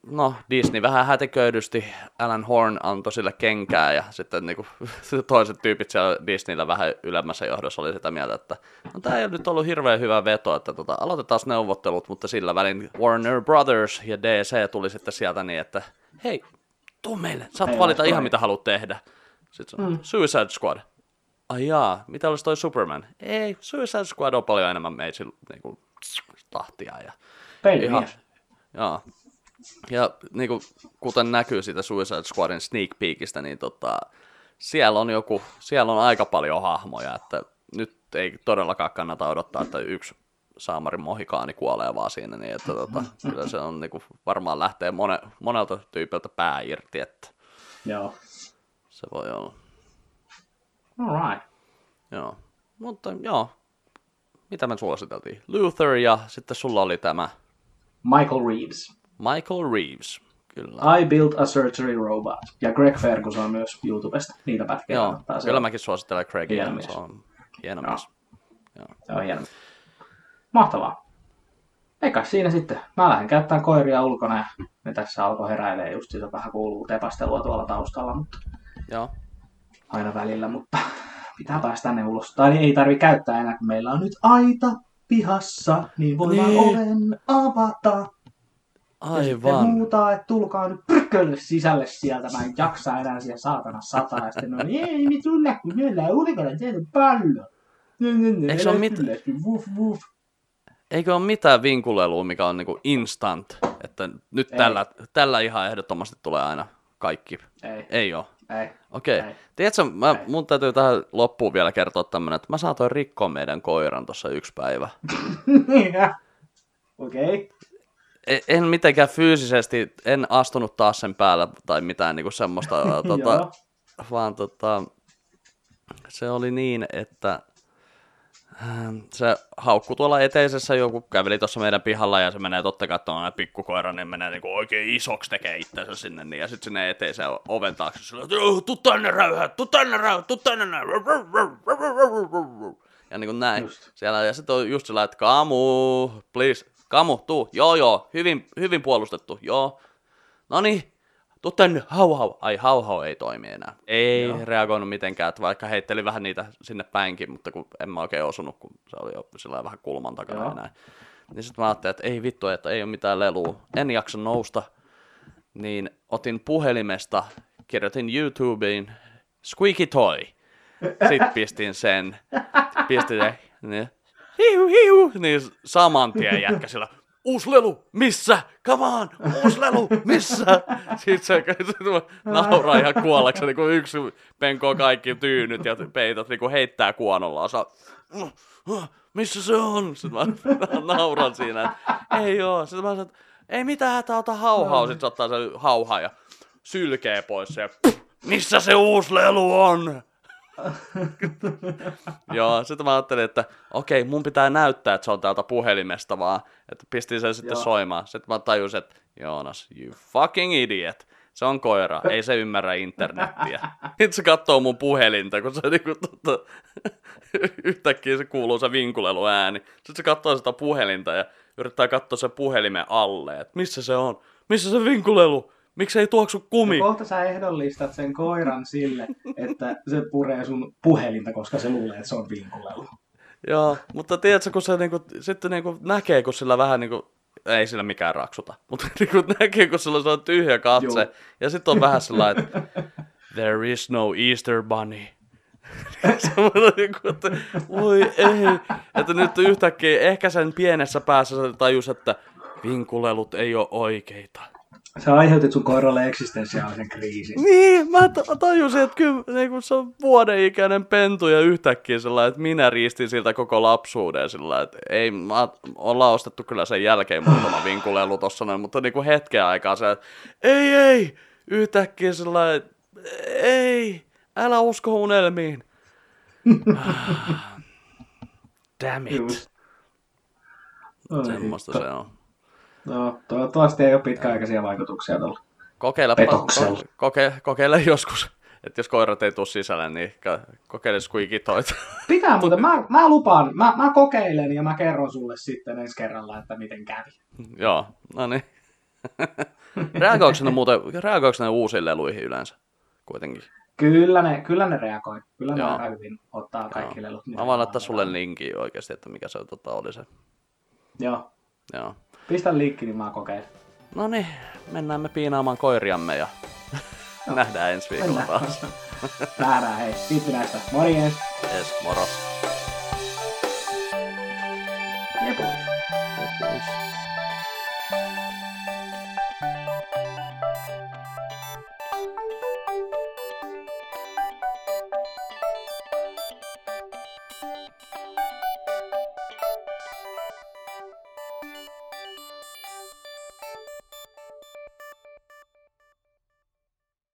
no Disney vähän hätiköidysti, Alan Horn antoi sille kenkää ja sitten niin kuin, toiset tyypit siellä Disneyllä vähän ylemmässä johdossa oli sitä mieltä, että no, tämä ei ole nyt ollut hirveän hyvä veto, että tota, aloitetaan neuvottelut, mutta sillä välin Warner Brothers ja DC tuli sitten sieltä niin, että hei, tuu meille, saat valita ihan mitä haluat tehdä. Sitten se on, Suicide Squad. Ai jaa, mitä olisi toi Superman? Ei, Suicide Squad on paljon enemmän meitä niin kuin, tahtia ja Pelimies. Joo. Ja niin kuin, kuten näkyy siitä Suicide Squadin sneak peekistä, niin tota, siellä on joku, siellä on aika paljon hahmoja, että nyt ei todellakaan kannata odottaa, että yksi saamarin mohikaani kuolee vaan siinä, niin että tota, kyllä se on niin kuin, varmaan lähtee mone, monelta tyypiltä pää irti, että Joo. se voi olla. Alright. Joo. Mutta joo, mitä me suositeltiin? Luther ja sitten sulla oli tämä Michael Reeves. Michael Reeves. Kyllä. I Built a Surgery Robot. Ja Greg Ferguson myös YouTubesta. Niitä pätkiä Joo, kannattaa kyllä mäkin suosittelen Craigia. Hieno mies. Se on hieno Joo. mies. Se on hieno. Mahtavaa. Eikä siinä sitten. Mä lähden käyttämään koiria ulkona ja ne tässä alkoi heräilee just siitä vähän kuuluu tepastelua tuolla taustalla, mutta Joo. aina välillä, mutta pitää päästä tänne ulos. Tai ei tarvi käyttää enää, kun meillä on nyt aita pihassa, niin voidaan Niin. oven avata. Ja Aivan. huutaa, että tulkaa nyt pyrkölle sisälle sieltä, mä en jaksa enää siellä saatana sataa. Ja sitten no ei, me tulla, kun meillä on ulkona tehdä pallo. Eikö se ole mit- Woof, woof. Eikö ole mitään vinkulelua, mikä on niinku instant, että nyt Ei. tällä, tällä ihan ehdottomasti tulee aina kaikki. Ei, Ei oo. ei. Okei. Ei. Tiedätkö, mä, Ei. mun täytyy tähän loppuun vielä kertoa tämmönen, että mä saatoin rikkoa meidän koiran tuossa yksi päivä. Okei. E- En mitenkään fyysisesti, en astunut taas sen päällä tai mitään niinku semmoista, tota, Joo. vaan tota, se oli niin, että se haukku tuolla eteisessä, joku käveli tuossa meidän pihalla ja se menee totta kai tuolla pikkukoira, niin menee niinku oikein isoksi tekee itsensä sinne, niin, ja sitten sinne eteiseen oven taakse sillä, että "Joo, tuu tänne räyhä, tuu tänne räyhä, tuu tänne näin. Ja niin kuin näin. Just. Siellä, ja sitten on just sillä, että Kamu, please, Kamu, tuu, joo joo, hyvin, hyvin puolustettu, joo. No niin, tuu tänne, hau hau. Ai hau hau ei toimi enää. Ei Joo. reagoinut mitenkään, että vaikka heitteli vähän niitä sinne päinkin, mutta kun en mä oikein osunut, kun se oli jo sillä vähän kulman takana Joo. näin. Niin sitten mä ajattelin, että ei vittu, että ei ole mitään lelua. En jaksa nousta. Niin otin puhelimesta, kirjoitin YouTubeen Squeaky Toy. Sitten pistin sen. Pistin sen. Niin, hiu, hiu. Niin saman tien jätkä sillä. Uusi lelu, missä? Come on, uusi lelu, missä? Sitten se, se nauraa ihan kuollakseni, kun yksi penkoo kaikki tyynyt ja peitot niin heittää kuonollaan. Saa, missä se on? Sitten mä nauran siinä, että ei oo. Sitten mä sanon, ei mitään hätää, ota hauhaa. Sitten se ottaa sen hauhaa ja sylkee pois pff, missä se uusi lelu on? Joo, sitten mä ajattelin, että okei, mun pitää näyttää, että se on täältä puhelimesta vaan. Että pistin sen sitten Joo. soimaan. Sitten mä tajusin, että Joonas, you fucking idiot. Se on koira, ei se ymmärrä internettiä. Sitten se katsoo mun puhelinta, kun se niinku, tota, yhtäkkiä se kuuluu se vinkulelu ääni. Sitten se katsoo sitä puhelinta ja yrittää katsoa se puhelimen alle, että missä se on, missä se vinkulelu, miksi ei tuoksu kumi. Ja kohta sä ehdollistat sen koiran sille, että se puree sun puhelinta, koska se luulee, että se on vinkulelu. Joo, mutta tiedätkö, kun se niinku, sitten niinku näkee, kun sillä vähän niinku, ei sillä mikään raksuta, mutta niinku näkee, kun sillä on tyhjä katse, Joo. ja sitten on vähän sellainen, että there is no Easter bunny. Semmoinen niinku, että voi ei, että nyt yhtäkkiä ehkä sen pienessä päässä se tajus, että vinkulelut ei ole oikeita. Sä aiheutit sun koiralle eksistentiaalisen kriisin. Niin, mä tajusin, että kyllä niin kun se on vuoden ikäinen pentu ja yhtäkkiä sillä että minä riistin siltä koko lapsuuden sillä että ei, mä, ollaan ostettu kyllä sen jälkeen muutama vinkulelu tossa noin, mutta niin kuin hetken aikaa se, että ei, ei, yhtäkkiä sillä että ei, älä usko unelmiin. Damn it. Semmoista hitto. se on. No, toivottavasti ei ole pitkäaikaisia vaikutuksia tuolla. Kokeile, Petoksella. koke, kokeile joskus, että jos koirat ei tule sisälle, niin kokeile squeaky toita. Pitää muuten, mä, mä lupaan, mä, mä kokeilen ja mä kerron sulle sitten ensi kerralla, että miten kävi. Joo, no niin. reagoiko ne muuten, reagoiko ne uusiin leluihin yleensä kuitenkin? Kyllä ne, kyllä ne reagoi. Kyllä ne aika hyvin ottaa kaikki Joo. lelut. Mä voin laittaa sulle linkin oikeasti, että mikä se tota, oli se. Joo. Joo. Pistä linkki, niin mä kokeilen. No niin, mennään me piinaamaan koiriamme ja nähdään ensi viikolla Mennään. taas. Nähdään, hei. Kiitti näistä. Morjens. Yes, moro.